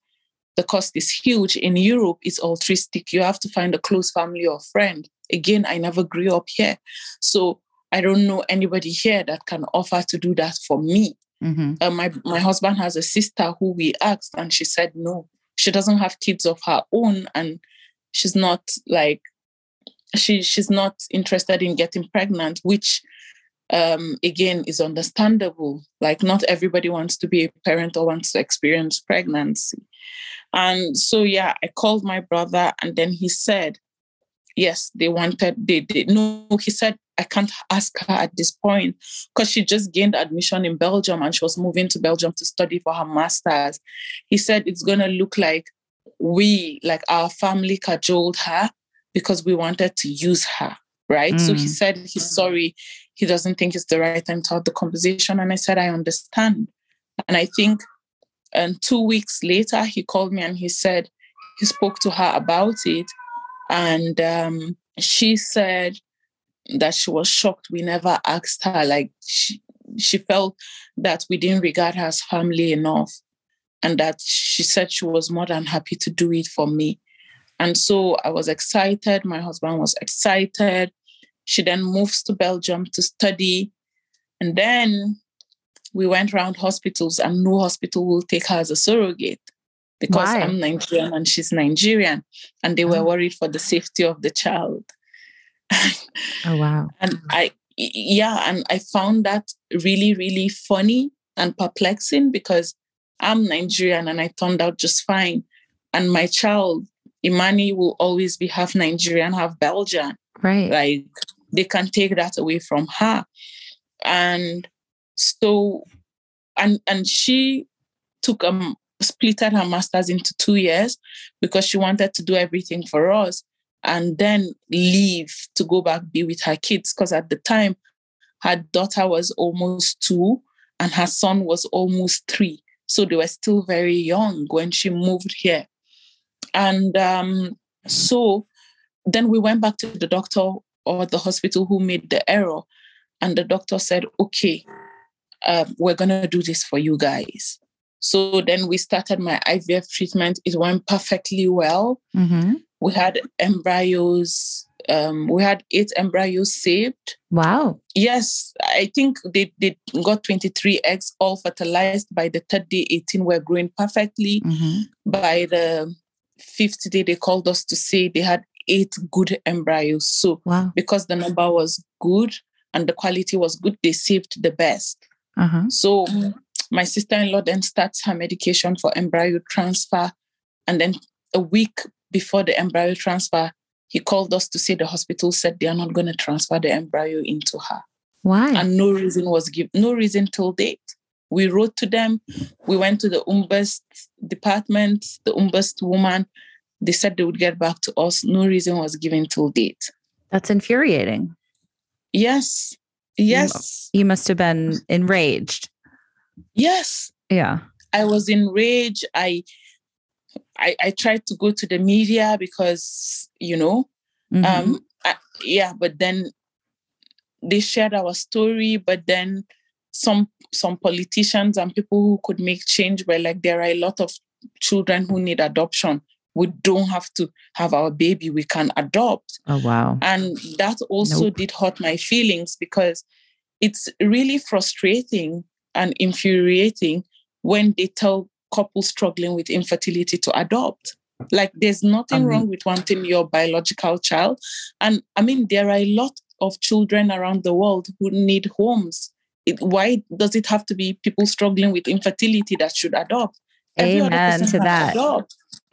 the cost is huge. In europe it's altruistic. You have to find a close family or friend. Again i never grew up here. So i don't know anybody here that can offer to do that for me Mhm. uh, my my husband has a sister who we asked and she said no. She doesn't have kids of her own and she's not like she she's not interested in getting pregnant which um again is understandable. Like not everybody wants to be a parent or wants to experience pregnancy. And so yeah i called my brother and then he said yes they wanted they did no he said i can't ask her at this point because she just gained admission in belgium and she was moving to belgium to study for her masters. He said it's going to look like we like our family cajoled her because we wanted to use her right? So he Mm. said he's sorry he doesn't think it's the right time to have the conversation. And i said i understand. And i think and two weeks later he called me and he said he spoke to her about it. And um, she said that she was shocked we never asked her like she, she felt that we didn't regard her as family enough and that she said she was more than happy to do it for me and so i was excited my husband was excited she then moves to belgium to study and then we went around hospitals and no hospital will take her as a surrogate because Why? i'm nigerian and she's nigerian and they were Oh. worried for the safety of the child Oh wow. and i yeah and i found that really really funny and perplexing because i'm nigerian and i turned out just fine. And my child imani will always be half nigerian half belgian. Right. like they can take that away from her. And so and and she took um splitted her masters into two years because she wanted to do everything for us and then leave to go back be with her kids because at the time her daughter was almost two and her son was almost three. So they were still very young when she moved here. And um, so then we went back to the doctor or the hospital who made the error and the doctor said okay um, we're going to do this for you guys. So then we started my ivf treatment. It went perfectly well. Hmm we had embryos um, we had eight embryos saved. Wow. yes i think they, they got 23 eggs all fertilized by the third day 18 were growing perfectly. Hmm by the fifth day they called us to say they had eight good embryos. So Wow. because the number was good and the quality was good they saved the best. Uh huh. so my sister-in-law then starts her medication for embryo transfer. And then a week before the embryo transfer he called us to say the hospital said they are not going to transfer the embryo into her. Why? and no reason was given no reason till date. We wrote to them. We went to the ombuds department the ombuds woman. They said they would get back to us. No reason was given till date. That's infuriating. yes. Yes. You must have been enraged. yes. Yeah. i was enraged. I i, I tried to go to the media because you know Mhm. um I, yeah but then they shared our story but then some some politicians and people who could make change were like there are a lot of children who need adoption we don't have to have our baby we can adopt oh wow. and that also Nope. did hurt my feelings because it's really frustrating and infuriating when they tell couples struggling with infertility to adopt. Like there's nothing Um, wrong with wanting your biological child. And I mean, there are a lot of children around the world who need homes. It, why does it have to be people struggling with infertility that should adopt? Amen to that.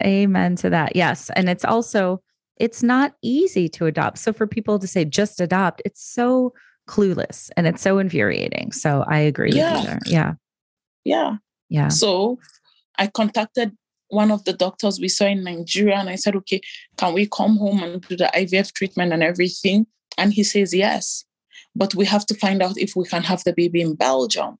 Amen to that. Yes. And it's also, it's not easy to adopt. So for people to say just adopt, it's so clueless and it's so infuriating. So I agree yeah. with you there. Yeah. Yeah. Yeah. So I contacted one of the doctors we saw in Nigeria and I said, okay, can we come home and do the IVF treatment and everything? And he says, yes, but we have to find out if we can have the baby in Belgium.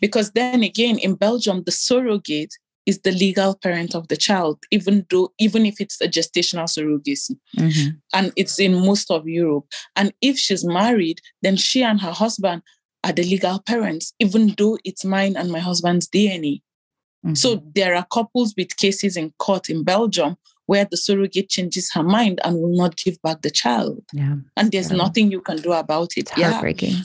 Because then again, in Belgium, the surrogate is the legal parent of the child, even though even if it's a gestational surrogacy. Mm-hmm. And it's in most of Europe. And if she's married, then she and her husband are the legal parents, even though it's mine and my husband's DNA. Mm-hmm. So there are couples with cases in court in Belgium where the surrogate changes her mind and will not give back the child. Yeah. And there's yeah. nothing you can do about it. It's heartbreaking. Yeah.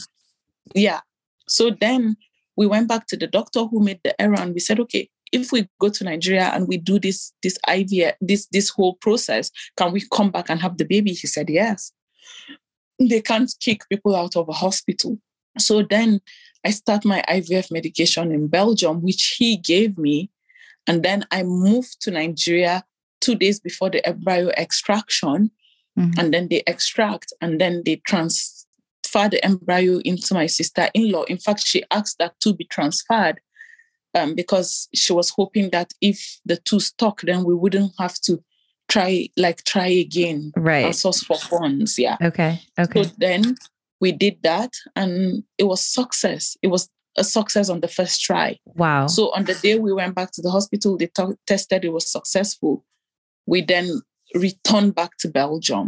yeah. So then we went back to the doctor who made the error and we said, okay, if we go to Nigeria and we do this this IVF, this this whole process, can we come back and have the baby? He said yes. They can't kick people out of a hospital. So then I start my IVF medication in Belgium, which he gave me. And then I moved to Nigeria two days before the embryo extraction. Mm-hmm. And then they extract and then they transfer the embryo into my sister in law. In fact, she asked that to be transferred um, because she was hoping that if the two stuck, then we wouldn't have to try like try again right and source for funds yeah okay okay so then we did that and it was success it was a success on the first try wow so on the day we went back to the hospital they t- tested it was successful we then returned back to belgium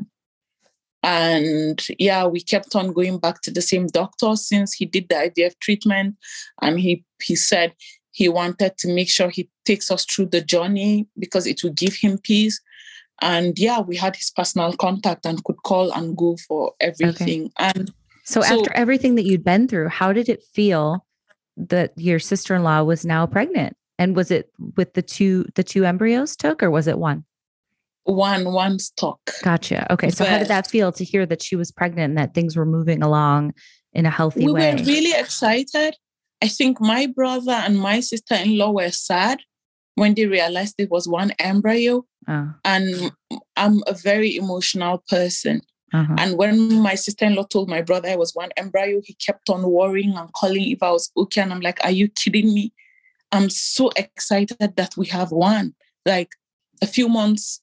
and yeah we kept on going back to the same doctor since he did the ivf treatment and he he said he wanted to make sure he takes us through the journey because it would give him peace. And yeah, we had his personal contact and could call and go for everything. Okay. And so, so after everything that you'd been through, how did it feel that your sister-in-law was now pregnant? And was it with the two the two embryos took or was it one? One one stock. Gotcha. Okay. So but how did that feel to hear that she was pregnant and that things were moving along in a healthy we way? We were really excited I think my brother and my sister in law were sad when they realized it was one embryo. Oh. And I'm a very emotional person. Uh-huh. And when my sister in law told my brother I was one embryo, he kept on worrying and calling if I was okay. And I'm like, Are you kidding me? I'm so excited that we have one. Like a few months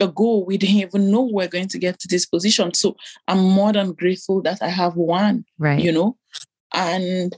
ago, we didn't even know we are going to get to this position. So I'm more than grateful that I have one. Right. You know? And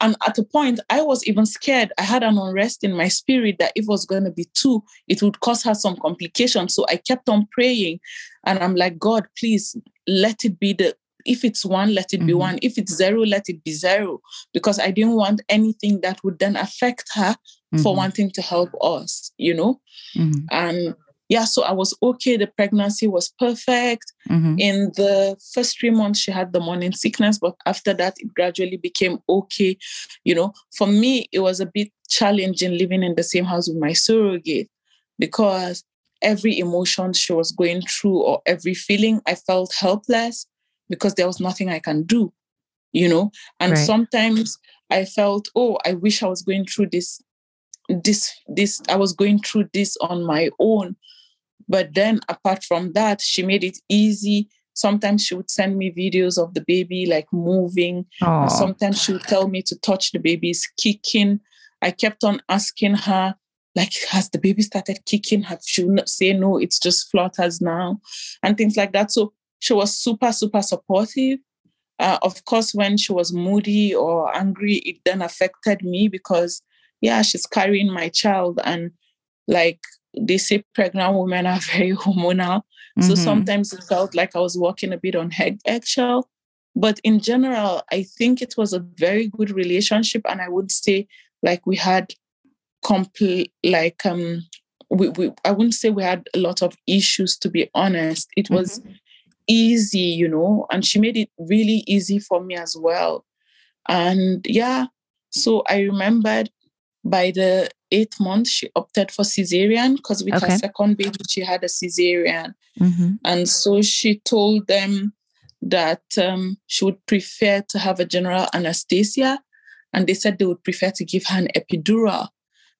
and at a point, I was even scared. I had an unrest in my spirit that if it was going to be two, it would cause her some complications. So I kept on praying. And I'm like, God, please let it be the, if it's one, let it mm-hmm. be one. If it's zero, let it be zero. Because I didn't want anything that would then affect her mm-hmm. for wanting to help us, you know? Mm-hmm. And yeah, so I was okay. The pregnancy was perfect. Mm-hmm. In the first three months, she had the morning sickness, but after that, it gradually became okay. You know, for me, it was a bit challenging living in the same house with my surrogate because every emotion she was going through or every feeling, I felt helpless because there was nothing I can do, you know. And right. sometimes I felt, oh, I wish I was going through this this this i was going through this on my own but then apart from that, she made it easy. Sometimes she would send me videos of the baby like moving. Sometimes she would tell me to touch the baby's kicking. I kept on asking her, like, has the baby started kicking? Have she not say no, it's just flutters now, and things like that. So she was super, super supportive. Uh, of course, when she was moody or angry, it then affected me because, yeah, she's carrying my child. And like they say pregnant women are very hormonal. Mm-hmm. So sometimes it felt like I was walking a bit on egg- eggshell. But in general, I think it was a very good relationship. And I would say like we had complete like um we, we I wouldn't say we had a lot of issues to be honest. It was mm-hmm. easy, you know, and she made it really easy for me as well. And yeah, so I remembered by the eighth month, she opted for cesarean because with okay. her second baby, she had a cesarean. Mm-hmm. And so she told them that um, she would prefer to have a general anesthesia. And they said they would prefer to give her an epidural.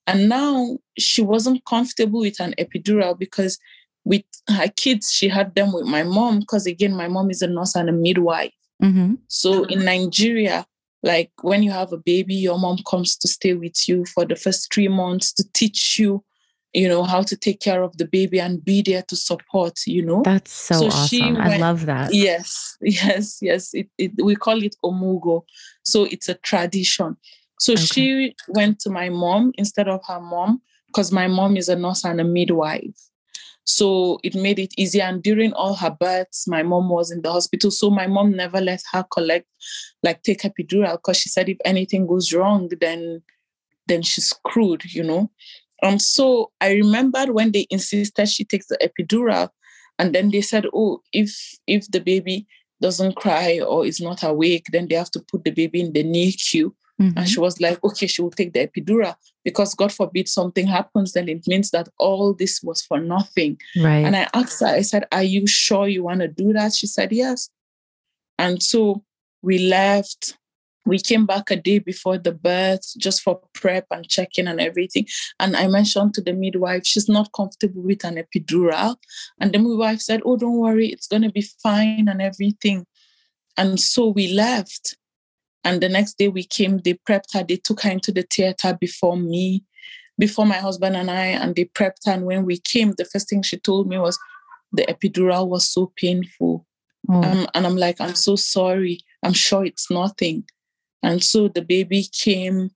And now she wasn't comfortable with an epidural because with her kids, she had them with my mom because again, my mom is a nurse and a midwife. Mm-hmm. So in Nigeria, like when you have a baby, your mom comes to stay with you for the first three months to teach you, you know, how to take care of the baby and be there to support, you know. That's so, So awesome. she I love that. Yes, yes, yes. It, it we call it omugwo. So it's a tradition. So Okay. she went to my mom instead of her mom because my mom is a nurse and a midwife. So it made it easier. And during all her births, my mom was in the hospital. So my mom never let her collect, like take epidural, because she said if anything goes wrong, then then she's screwed, you know. Um, so I remembered when they insisted she takes the epidural, and then they said, oh, if if the baby doesn't cry or is not awake, then they have to put the baby in the NICU. Mhm. And she was like, okay, she will take the epidural because God forbid something happens, then it means that all this was for nothing. Right. And I asked her, I said, Are you sure you want to do that? She said, Yes. And so we left. We came back a day before the birth just for prep and check-in and everything. And I mentioned to the midwife, she's not comfortable with an epidural. And the midwife said, Oh, don't worry, it's going to be fine and everything. And so we left. And the next day we came, they prepped her, they took her into the theater before me, before my husband and I, and they prepped her. And when we came, the first thing she told me was the epidural was so painful. Oh, Um, and I'm like, I'm so sorry. I'm sure it's nothing. And so the baby came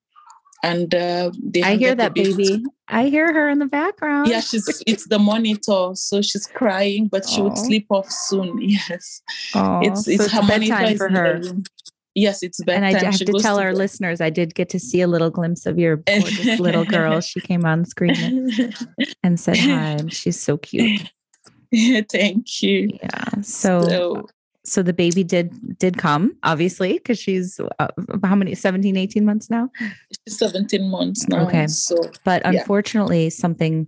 and uh, they I hear that baby. I hear her in the background. Yeah, she's it's the monitor, so she's crying, but she would sleep off soon. Yes, Oh, it's so it's it's monitor for her. Yes, it's bedtime. And I have She to tell our bed. listeners, I did get to see a little glimpse of your gorgeous little girl. She came on screen and- and said hi, and she's so cute. Thank you. Yeah. So, So so the baby did did come, obviously, because she's uh, how many 17, 18 months now. 17 months now. Okay. So But Yeah. unfortunately, something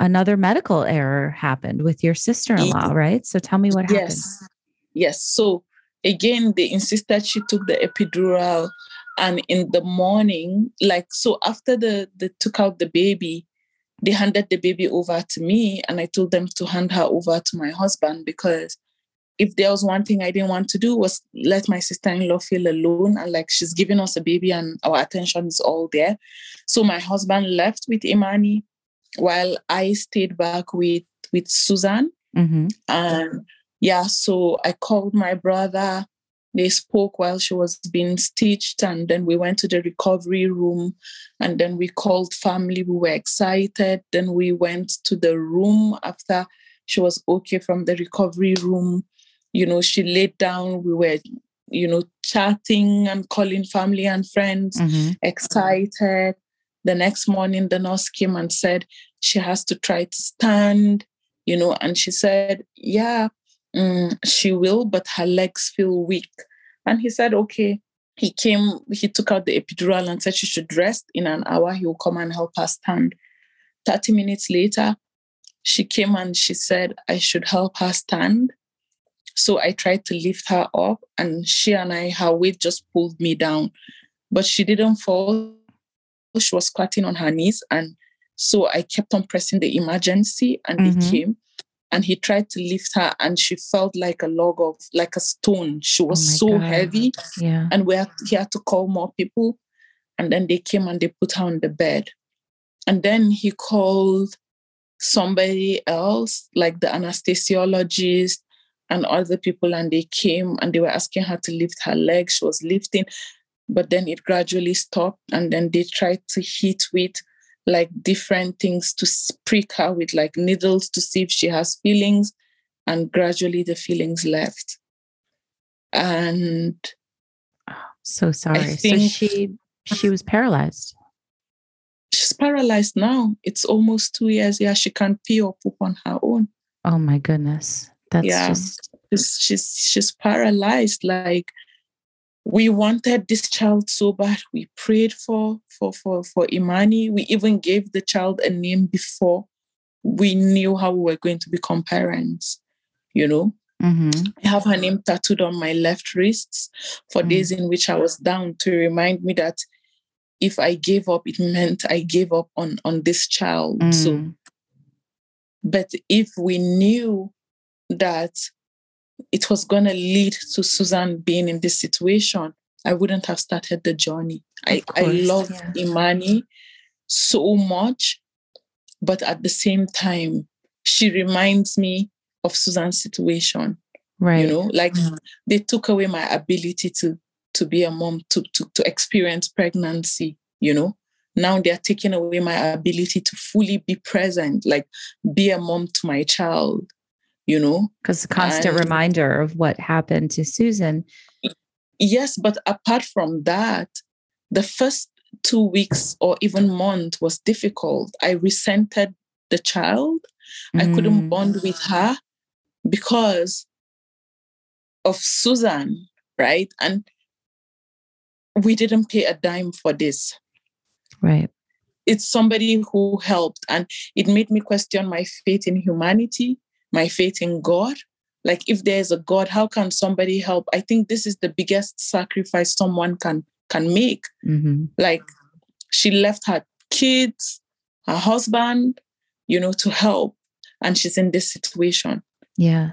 another medical error happened with your sister-in-law, right? So tell me what happened. yes. Yes. So again, they insisted she took the epidural. And in the morning, like so after the they took out the baby, they handed the baby over to me and I told them to hand her over to my husband because if there was one thing I didn't want to do was let my sister-in-law feel alone and like she's giving us a baby and our attention is all there. So my husband left with Imani while I stayed back with with Susan. hmm And yeah, so I called my brother. They spoke while she was being stitched, and then we went to the recovery room. And then we called family. We were excited. Then we went to the room after she was okay from the recovery room. You know, she laid down. We were, you know, chatting and calling family and friends hmm excited. The next morning, the nurse came and said she has to try to stand, you know, and she said, Yeah, mm, she will, but her legs feel weak. And he said, Okay. He came, he took out the epidural and said she should rest. In an hour, he will come and help her stand. 30 minutes later, she came and she said, I should help her stand. So I tried to lift her up, and she and I, her weight just pulled me down but she didn't fall. She was squatting on her knees. And so I kept on pressing the emergency and Mhm. they came and he tried to lift her and she felt like a log of, like a stone. She was oh my so God. heavy Yeah. and we had, he had to call more people. And then they came and they put her on the bed. And then he called somebody else, like the anesthesiologist and other people, and they came and they were asking her to lift her leg. She was lifting, but then it gradually stopped. And then they tried to hit with like different things to prick her with like needles to see if she has feelings. And gradually the feelings left. And So sorry. so think- she she was paralyzed. she's paralyzed now. It's almost two years. Yeah, she can't pee or poop on her own. Oh my goodness. That's Yeah. just She's, she's she's paralyzed. Like we wanted this child so bad. We prayed for for for for Imani. We even gave the child a name before we knew how we were going to become parents. You know, Mhm. I have her name tattooed on my left wrists for Mm. days in which I was down to remind me that if I gave up, it meant I gave up on on this child. Mm. So, but if we knew that it was going to lead to Susan being in this situation, I wouldn't have started the journey. I, course, I love yeah. Imani so much, but at the same time, she reminds me of Susan's situation. Right. You know, like mm-hmm. they took away my ability to to be a mom, to, to to experience pregnancy, you know. Now they're taking away my ability to fully be present, like be a mom to my child, you know. Because constant and, reminder of what happened to Susan. Yes, but apart from that, the first two weeks or even month was difficult. I resented the child. Mm. I couldn't mm. bond with her because of Susan, right? And we didn't pay a dime for this. Right. It's somebody who helped, and it made me question my faith in humanity, my faith in God. Like, if there's a God, how can somebody help? I think this is the biggest sacrifice someone can can make. Mm-hmm. Like, she left her kids, her husband, you know, to help, and she's in this situation. Yeah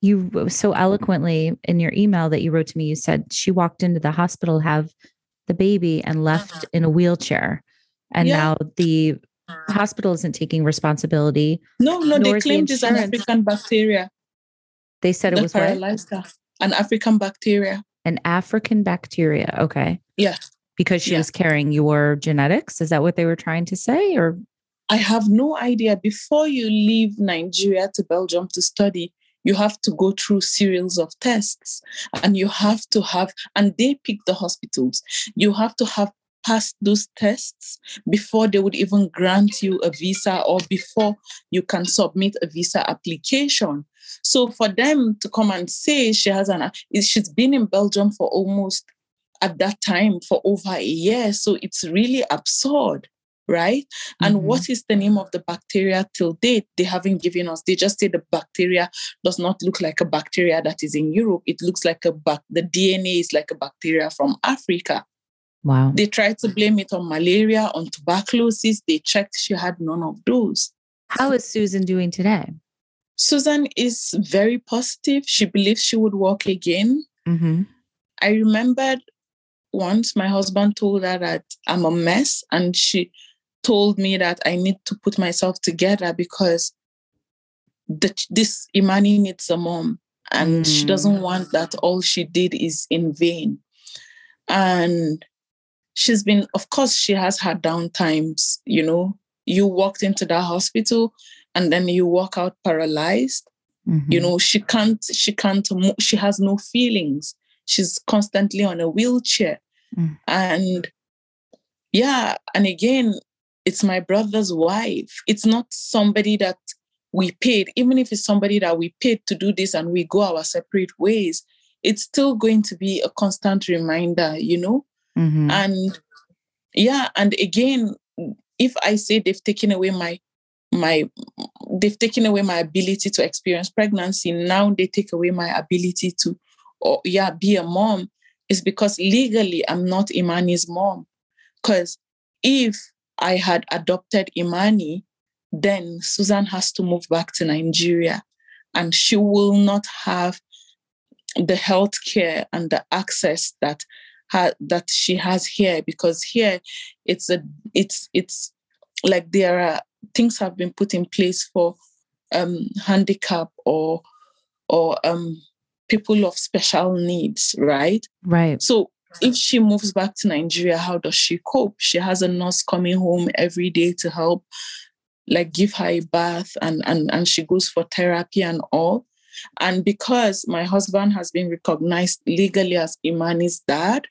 you so eloquently in your email that you wrote to me you said she walked into the hospital have the baby and left uh-huh. in a wheelchair and yeah. now the hospital isn't taking responsibility no no they claimed the it's an african bacteria. They said it was paralyzed what? an african bacteria. An african bacteria okay. Yeah. Because she yeah. was carrying your genetics? Is that what they were trying to say or? I have no idea. Before you leave Nigeria to Belgium to study, you have to go through series of tests and you have to have and they pick the hospitals. You have to have passed those tests before they would even grant you a visa or before you can submit a visa application so for them to come and say she has an she's been in belgium for almost at that time for over a year so it's really absurd right? Mm-hmm. And what is the name of the bacteria till date? They haven't given us. They just say the bacteria does not look like a bacteria that is in Europe. It looks like a bac- the DNA is like a bacteria from Africa. Wow. They tried to blame it on malaria, on tuberculosis. They checked she had none of those. How is Susan doing today? Susan is very positive. She believes she would walk again. Mm-hmm. I remembered once my husband told her that I'm a mess, and she told me that I need to put myself together because the, this Imani needs a mom and mm. she doesn't want that all she did is in vain. And she's been, of course, she has had down times, you know. You walked into that hospital and then you walk out paralyzed. Mm-hmm. You know, she can't, she can't, she has no feelings. She's constantly on a wheelchair. Mm. And yeah, and again, it's my brother's wife. It's not somebody that we paid, even if it's somebody that we paid to do this and we go our separate ways, it's still going to be a constant reminder, you know? Mm-hmm. And yeah, and again, if I say they've taken away my my they've taken away my ability to experience pregnancy, now they take away my ability to or yeah, be a mom, is because legally I'm not Imani's mom. Because if I had adopted Imani, then Susan has to move back to Nigeria and she will not have the health care and the access that ha- that she has here because here it's a it's it's like there are things have been put in place for um handicap or or um people of special needs right right so if she moves back to Nigeria, how does she cope? She has a nurse coming home every day to help, like give her a bath, and and and she goes for therapy and all. And because my husband has been recognized legally as Imani's dad,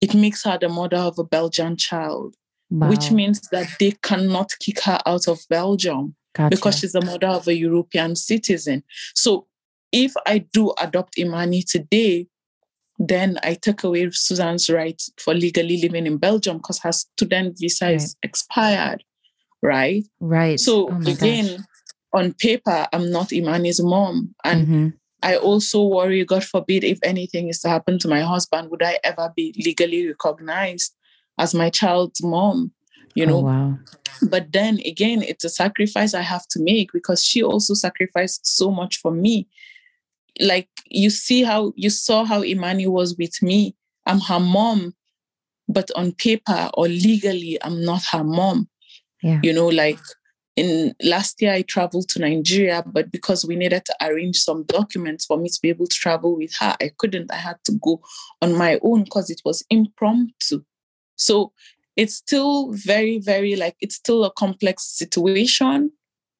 it makes her the mother of a Belgian child, wow. which means that they cannot kick her out of Belgium gotcha. because she's the mother of a European citizen. So if I do adopt Imani today, then I take away Susan's right for legally living in Belgium because her student visa right. is expired, right? Right. So oh again, gosh. on paper, I'm not Imani's mom. And mm-hmm. I also worry, God forbid, if anything is to happen to my husband, would I ever be legally recognized as my child's mom, you oh, know. Oh, wow. But then again, it's a sacrifice I have to make because she also sacrificed so much for me. Like you see how you saw how Imani was with me. I'm her mom, but on paper or legally, I'm not her mom. Yeah. You know, like in last year I traveled to Nigeria, but because we needed to arrange some documents for me to be able to travel with her, I couldn't. I had to go on my own because it was impromptu. So it's still very, very like it's still a complex situation.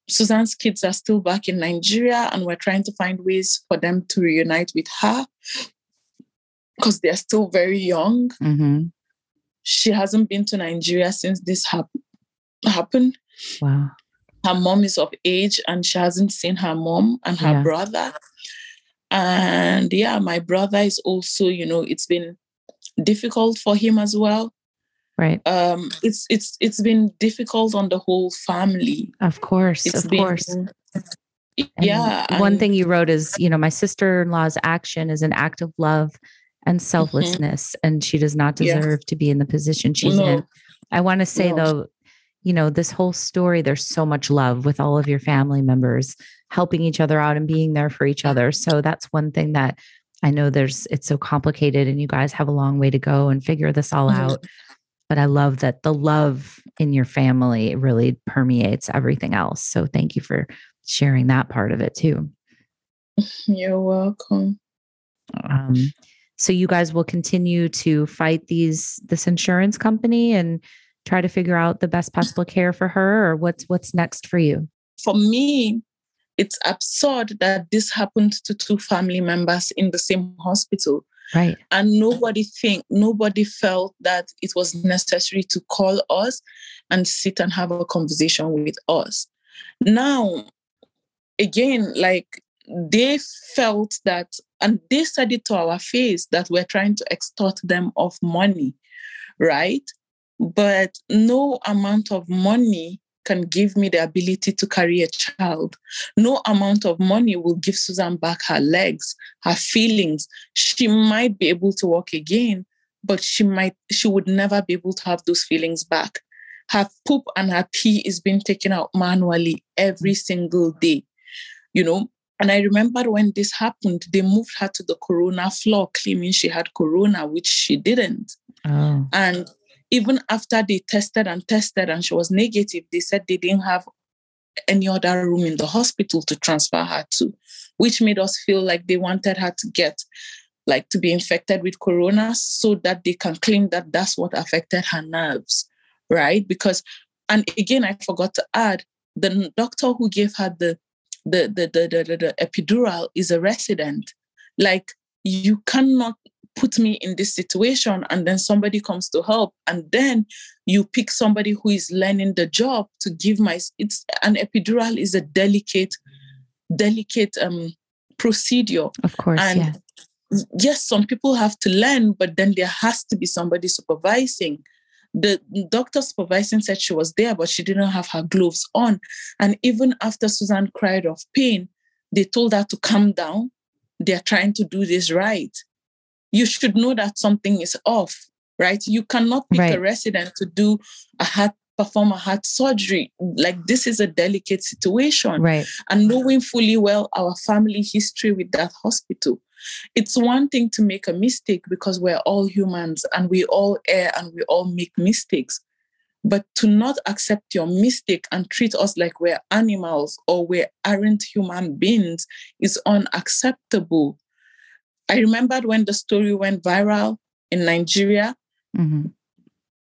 Susan's kids are still back in Nigeria, and we're trying to find ways for them to reunite with her because they're still very young. Mm-hmm. She hasn't been to Nigeria since this hap- happened. Wow. Her mom is of age and she hasn't seen her mom and her Yeah. brother. And yeah, my brother is also, you know, it's been difficult for him as well. Right. Um, it's it's it's been difficult on the whole family. Of course. It's of been course. And yeah. One and- thing you wrote is, you know, my sister in law's action is an act of love and Mm-hmm. selflessness, and she does not Yeah. deserve to be in the position she's No. in. I want to say, No. though, you know, this whole story, there's so much love with all of your family members helping each other out and being there for each other. So that's one thing that I know there's, it's so complicated and you guys have a long way to go and figure this all out. But I love that the love in your family really permeates everything else. So thank you for sharing that part of it too. You're welcome. Um, so you guys will continue to fight these this insurance company and try to figure out the best possible care for her, or what's what's next for you? For me, it's absurd that this happened to two family members in the same hospital. Right. and nobody think nobody felt that it was necessary to call us and sit and have a conversation with us now again like they felt that and they said it to our face that we're trying to extort them of money right but no amount of money can give me the ability to carry a child. No amount of money will give susan back her legs her feelings. She might be able to walk again but she might she would never be able to have those feelings back. Her poop and her pee is being taken out manually every mm. single day you know? And i remember when this happened they moved her to the corona floor claiming she had corona which she didn't. Oh. and even after they tested and tested and she was negative, they said they didn't have any other room in the hospital to transfer her to, which made us feel like they wanted her to get like to be infected with corona so that they can claim that that's what affected her nerves, right? Because and again, I forgot to add the doctor who gave her the the the the, the, the, epidural is a resident. Like you cannot put me in this situation and then somebody comes to help and then you pick somebody who is learning the job to give my it's an epidural is a delicate delicate um procedure Of course. and yeah. yes some people have to learn but then there has to be somebody supervising the doctor supervising said she was there but she didn't have her gloves on and even after susan cried of pain they told her to calm down they're trying to do this right you should know that something is off right you cannot pick Right. a resident to do a heart perform a heart surgery like this is a delicate situation Right. and knowing fully well our family history with that hospital. It's one thing to make a mistake because we're all humans and we all err and we all make mistakes. But to not accept your mistake and treat us like we're animals or we aren't human beings is unacceptable. I remembered when the story went viral in Nigeria, Mhm.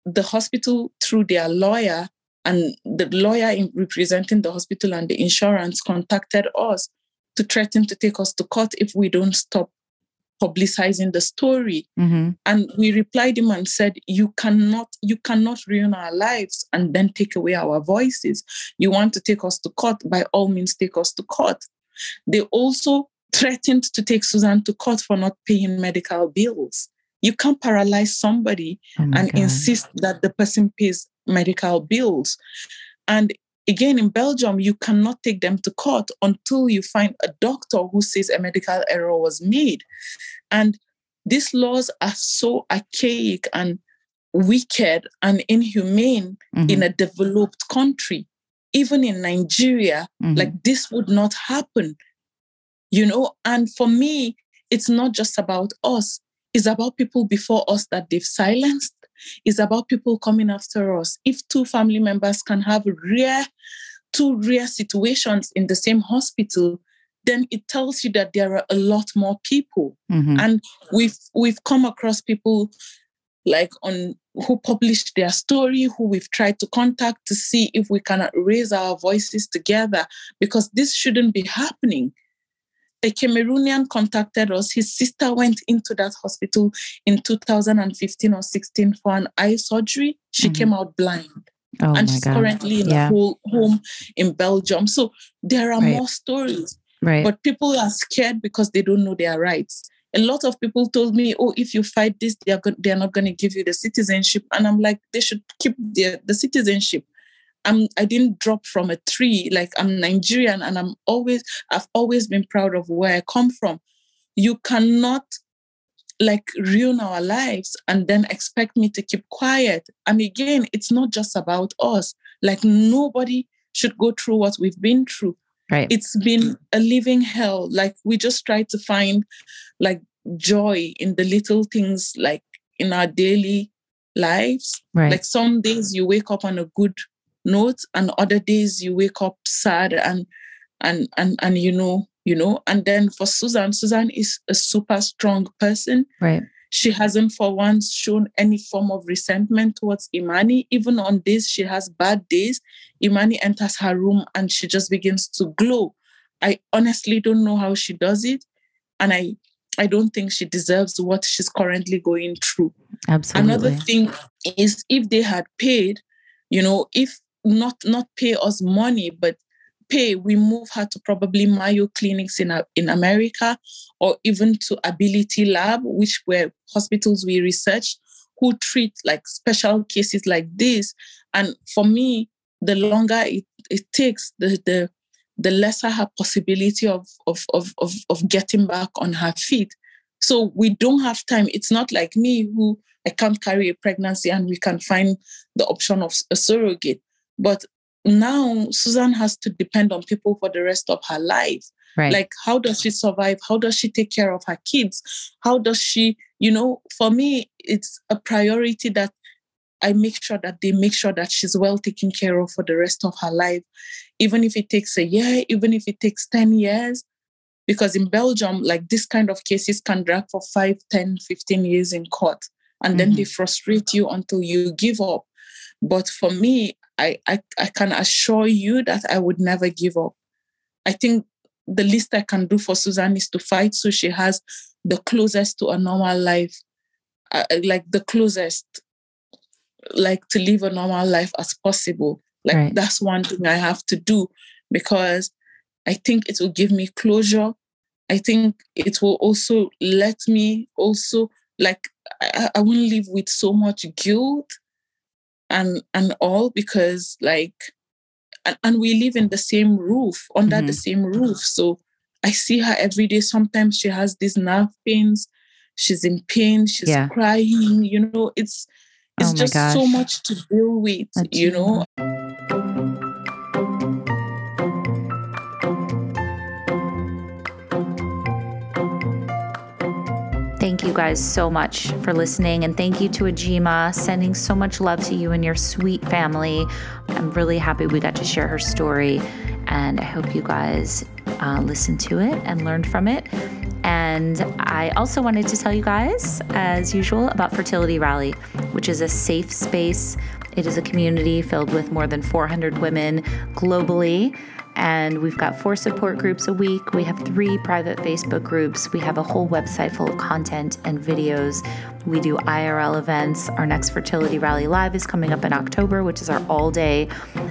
the hospital through their lawyer and the lawyer in representing the hospital and the insurance contacted us to threaten to take us to court if we don't stop publicizing the story Mhm. and we replied him and said you cannot you cannot ruin our lives and then take away our voices you want to take us to court by all means take us to court they also threatened to take susan to court for not paying medical bills you can't paralyze somebody Oh and God. insist that the person pays medical bills. And again, in Belgium, you cannot take them to court until you find a doctor who says a medical error was made. And these laws are so archaic and wicked and inhumane Mhm. in a developed country. Even in Nigeria, Mhm. like this would not happen. You know, and for me, it's not just about us, it's about people before us that they've silenced. It's about people coming after us. If two family members can have rare, two rare situations in the same hospital, then it tells you that there are a lot more people Mhm. and we've we've come across people like on who published their story who we've tried to contact to see if we can raise our voices together because this shouldn't be happening a cameroonian contacted us his sister went into that hospital in 2015 or 16 for an eye surgery she Mhm. came out blind oh and she's God. currently in Yeah. a whole home in belgium so there are Right. more stories Right. but people are scared because they don't know their rights. A lot of people told me, "Oh, if you fight this, they are go- they are not going to give you the citizenship," and I'm like, they should keep their the citizenship. I'm I didn't drop from a tree. Like I'm Nigerian, and I'm always I've always been proud of where I come from. You cannot like ruin our lives and then expect me to keep quiet. And again, it's not just about us. Like nobody should go through what we've been through right. it's been a living hell like we just try to find like joy in the little things like in our daily lives right. like some days you wake up on a good note and other days you wake up sad and and and and you know you know and then for susan susan is a super strong person right. she hasn't for once shown any form of resentment towards Imani. Even on days she has bad days, Imani enters her room and she just begins to glow. I honestly don't know how she does it. And I I don't think she deserves what she's currently going through. Absolutely. Another thing is if they had paid, you know, if not not pay us money, but pay, we move her to probably Mayo clinics in in America or even to Ability Lab, which were hospitals we researched who treat like special cases like this. And for me, the longer it, it takes, the the the lesser her possibility of, of of of of getting back on her feet. So we don't have time. It's not like me who I can't carry a pregnancy and we can find the option of a surrogate. But now Susan has to depend on people for the rest of her life. right. Like, how does she survive? How does she take care of her kids? How does she, you know, for me, it's a priority that I make sure that they make sure that she's well taken care of for the rest of her life, even if it takes a year, even if it takes 10 years. Because in Belgium, like this kind of cases can drag for 5, 10, 15 years in court. And then mm-hmm. they frustrate you until you give up. But for me, I, I, I can assure you that I would never give up. I think the least I can do for Suzanne is to fight so she has the closest to a normal life, uh, like the closest, like to live a normal life as possible. Like Right. that's one thing I have to do because I think it will give me closure. I think it will also let me also like I, I won't live with so much guilt and and all because like and, and we live in the same roof under the Mhm. same roof. So i see her every day. Sometimes she has these nerve pains. She's in pain. She's Yeah. crying you know it's it's Oh just so much to deal with A you know Thank you guys so much for listening. And thank you to Ajima, sending so much love to you and your sweet family. I'm really happy we got to share her story. And I hope you guys uh, listened to it and learned from it. And I also wanted to tell you guys, as usual, about Fertility Rally, which is a safe space. It is a community filled with more than 400 women globally and we've got four support groups a week. We have three private Facebook groups. We have a whole website full of content and videos. We do IRL events. Our next Fertility Rally Live is coming up in October, which is our all day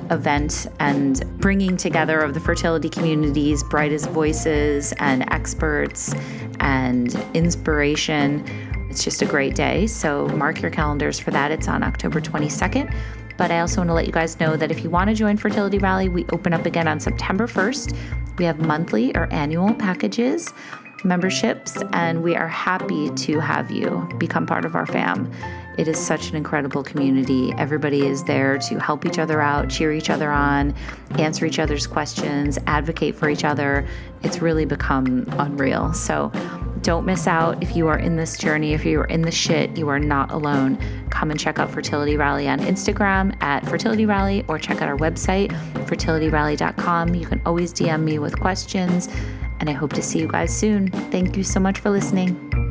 event and bringing together of the fertility community's brightest voices and experts and inspiration. It's just a great day. So mark your calendars for that. It's on October 22nd. But I also want to let you guys know that if you want to join Fertility Rally, we open up again on September 1st. We have monthly or annual packages. memberships, and we are happy to have you become part of our fam. It is such an incredible community. Everybody is there to help each other out, cheer each other on, answer each other's questions, advocate for each other. It's really become unreal. So don't miss out if you are in this journey, if you are in the shit, you are not alone. Come and check out Fertility Rally on Instagram at Fertility Rally or check out our website, fertilityrally.com. You can always DM me with questions, and I hope to see you guys soon. Thank you so much for listening.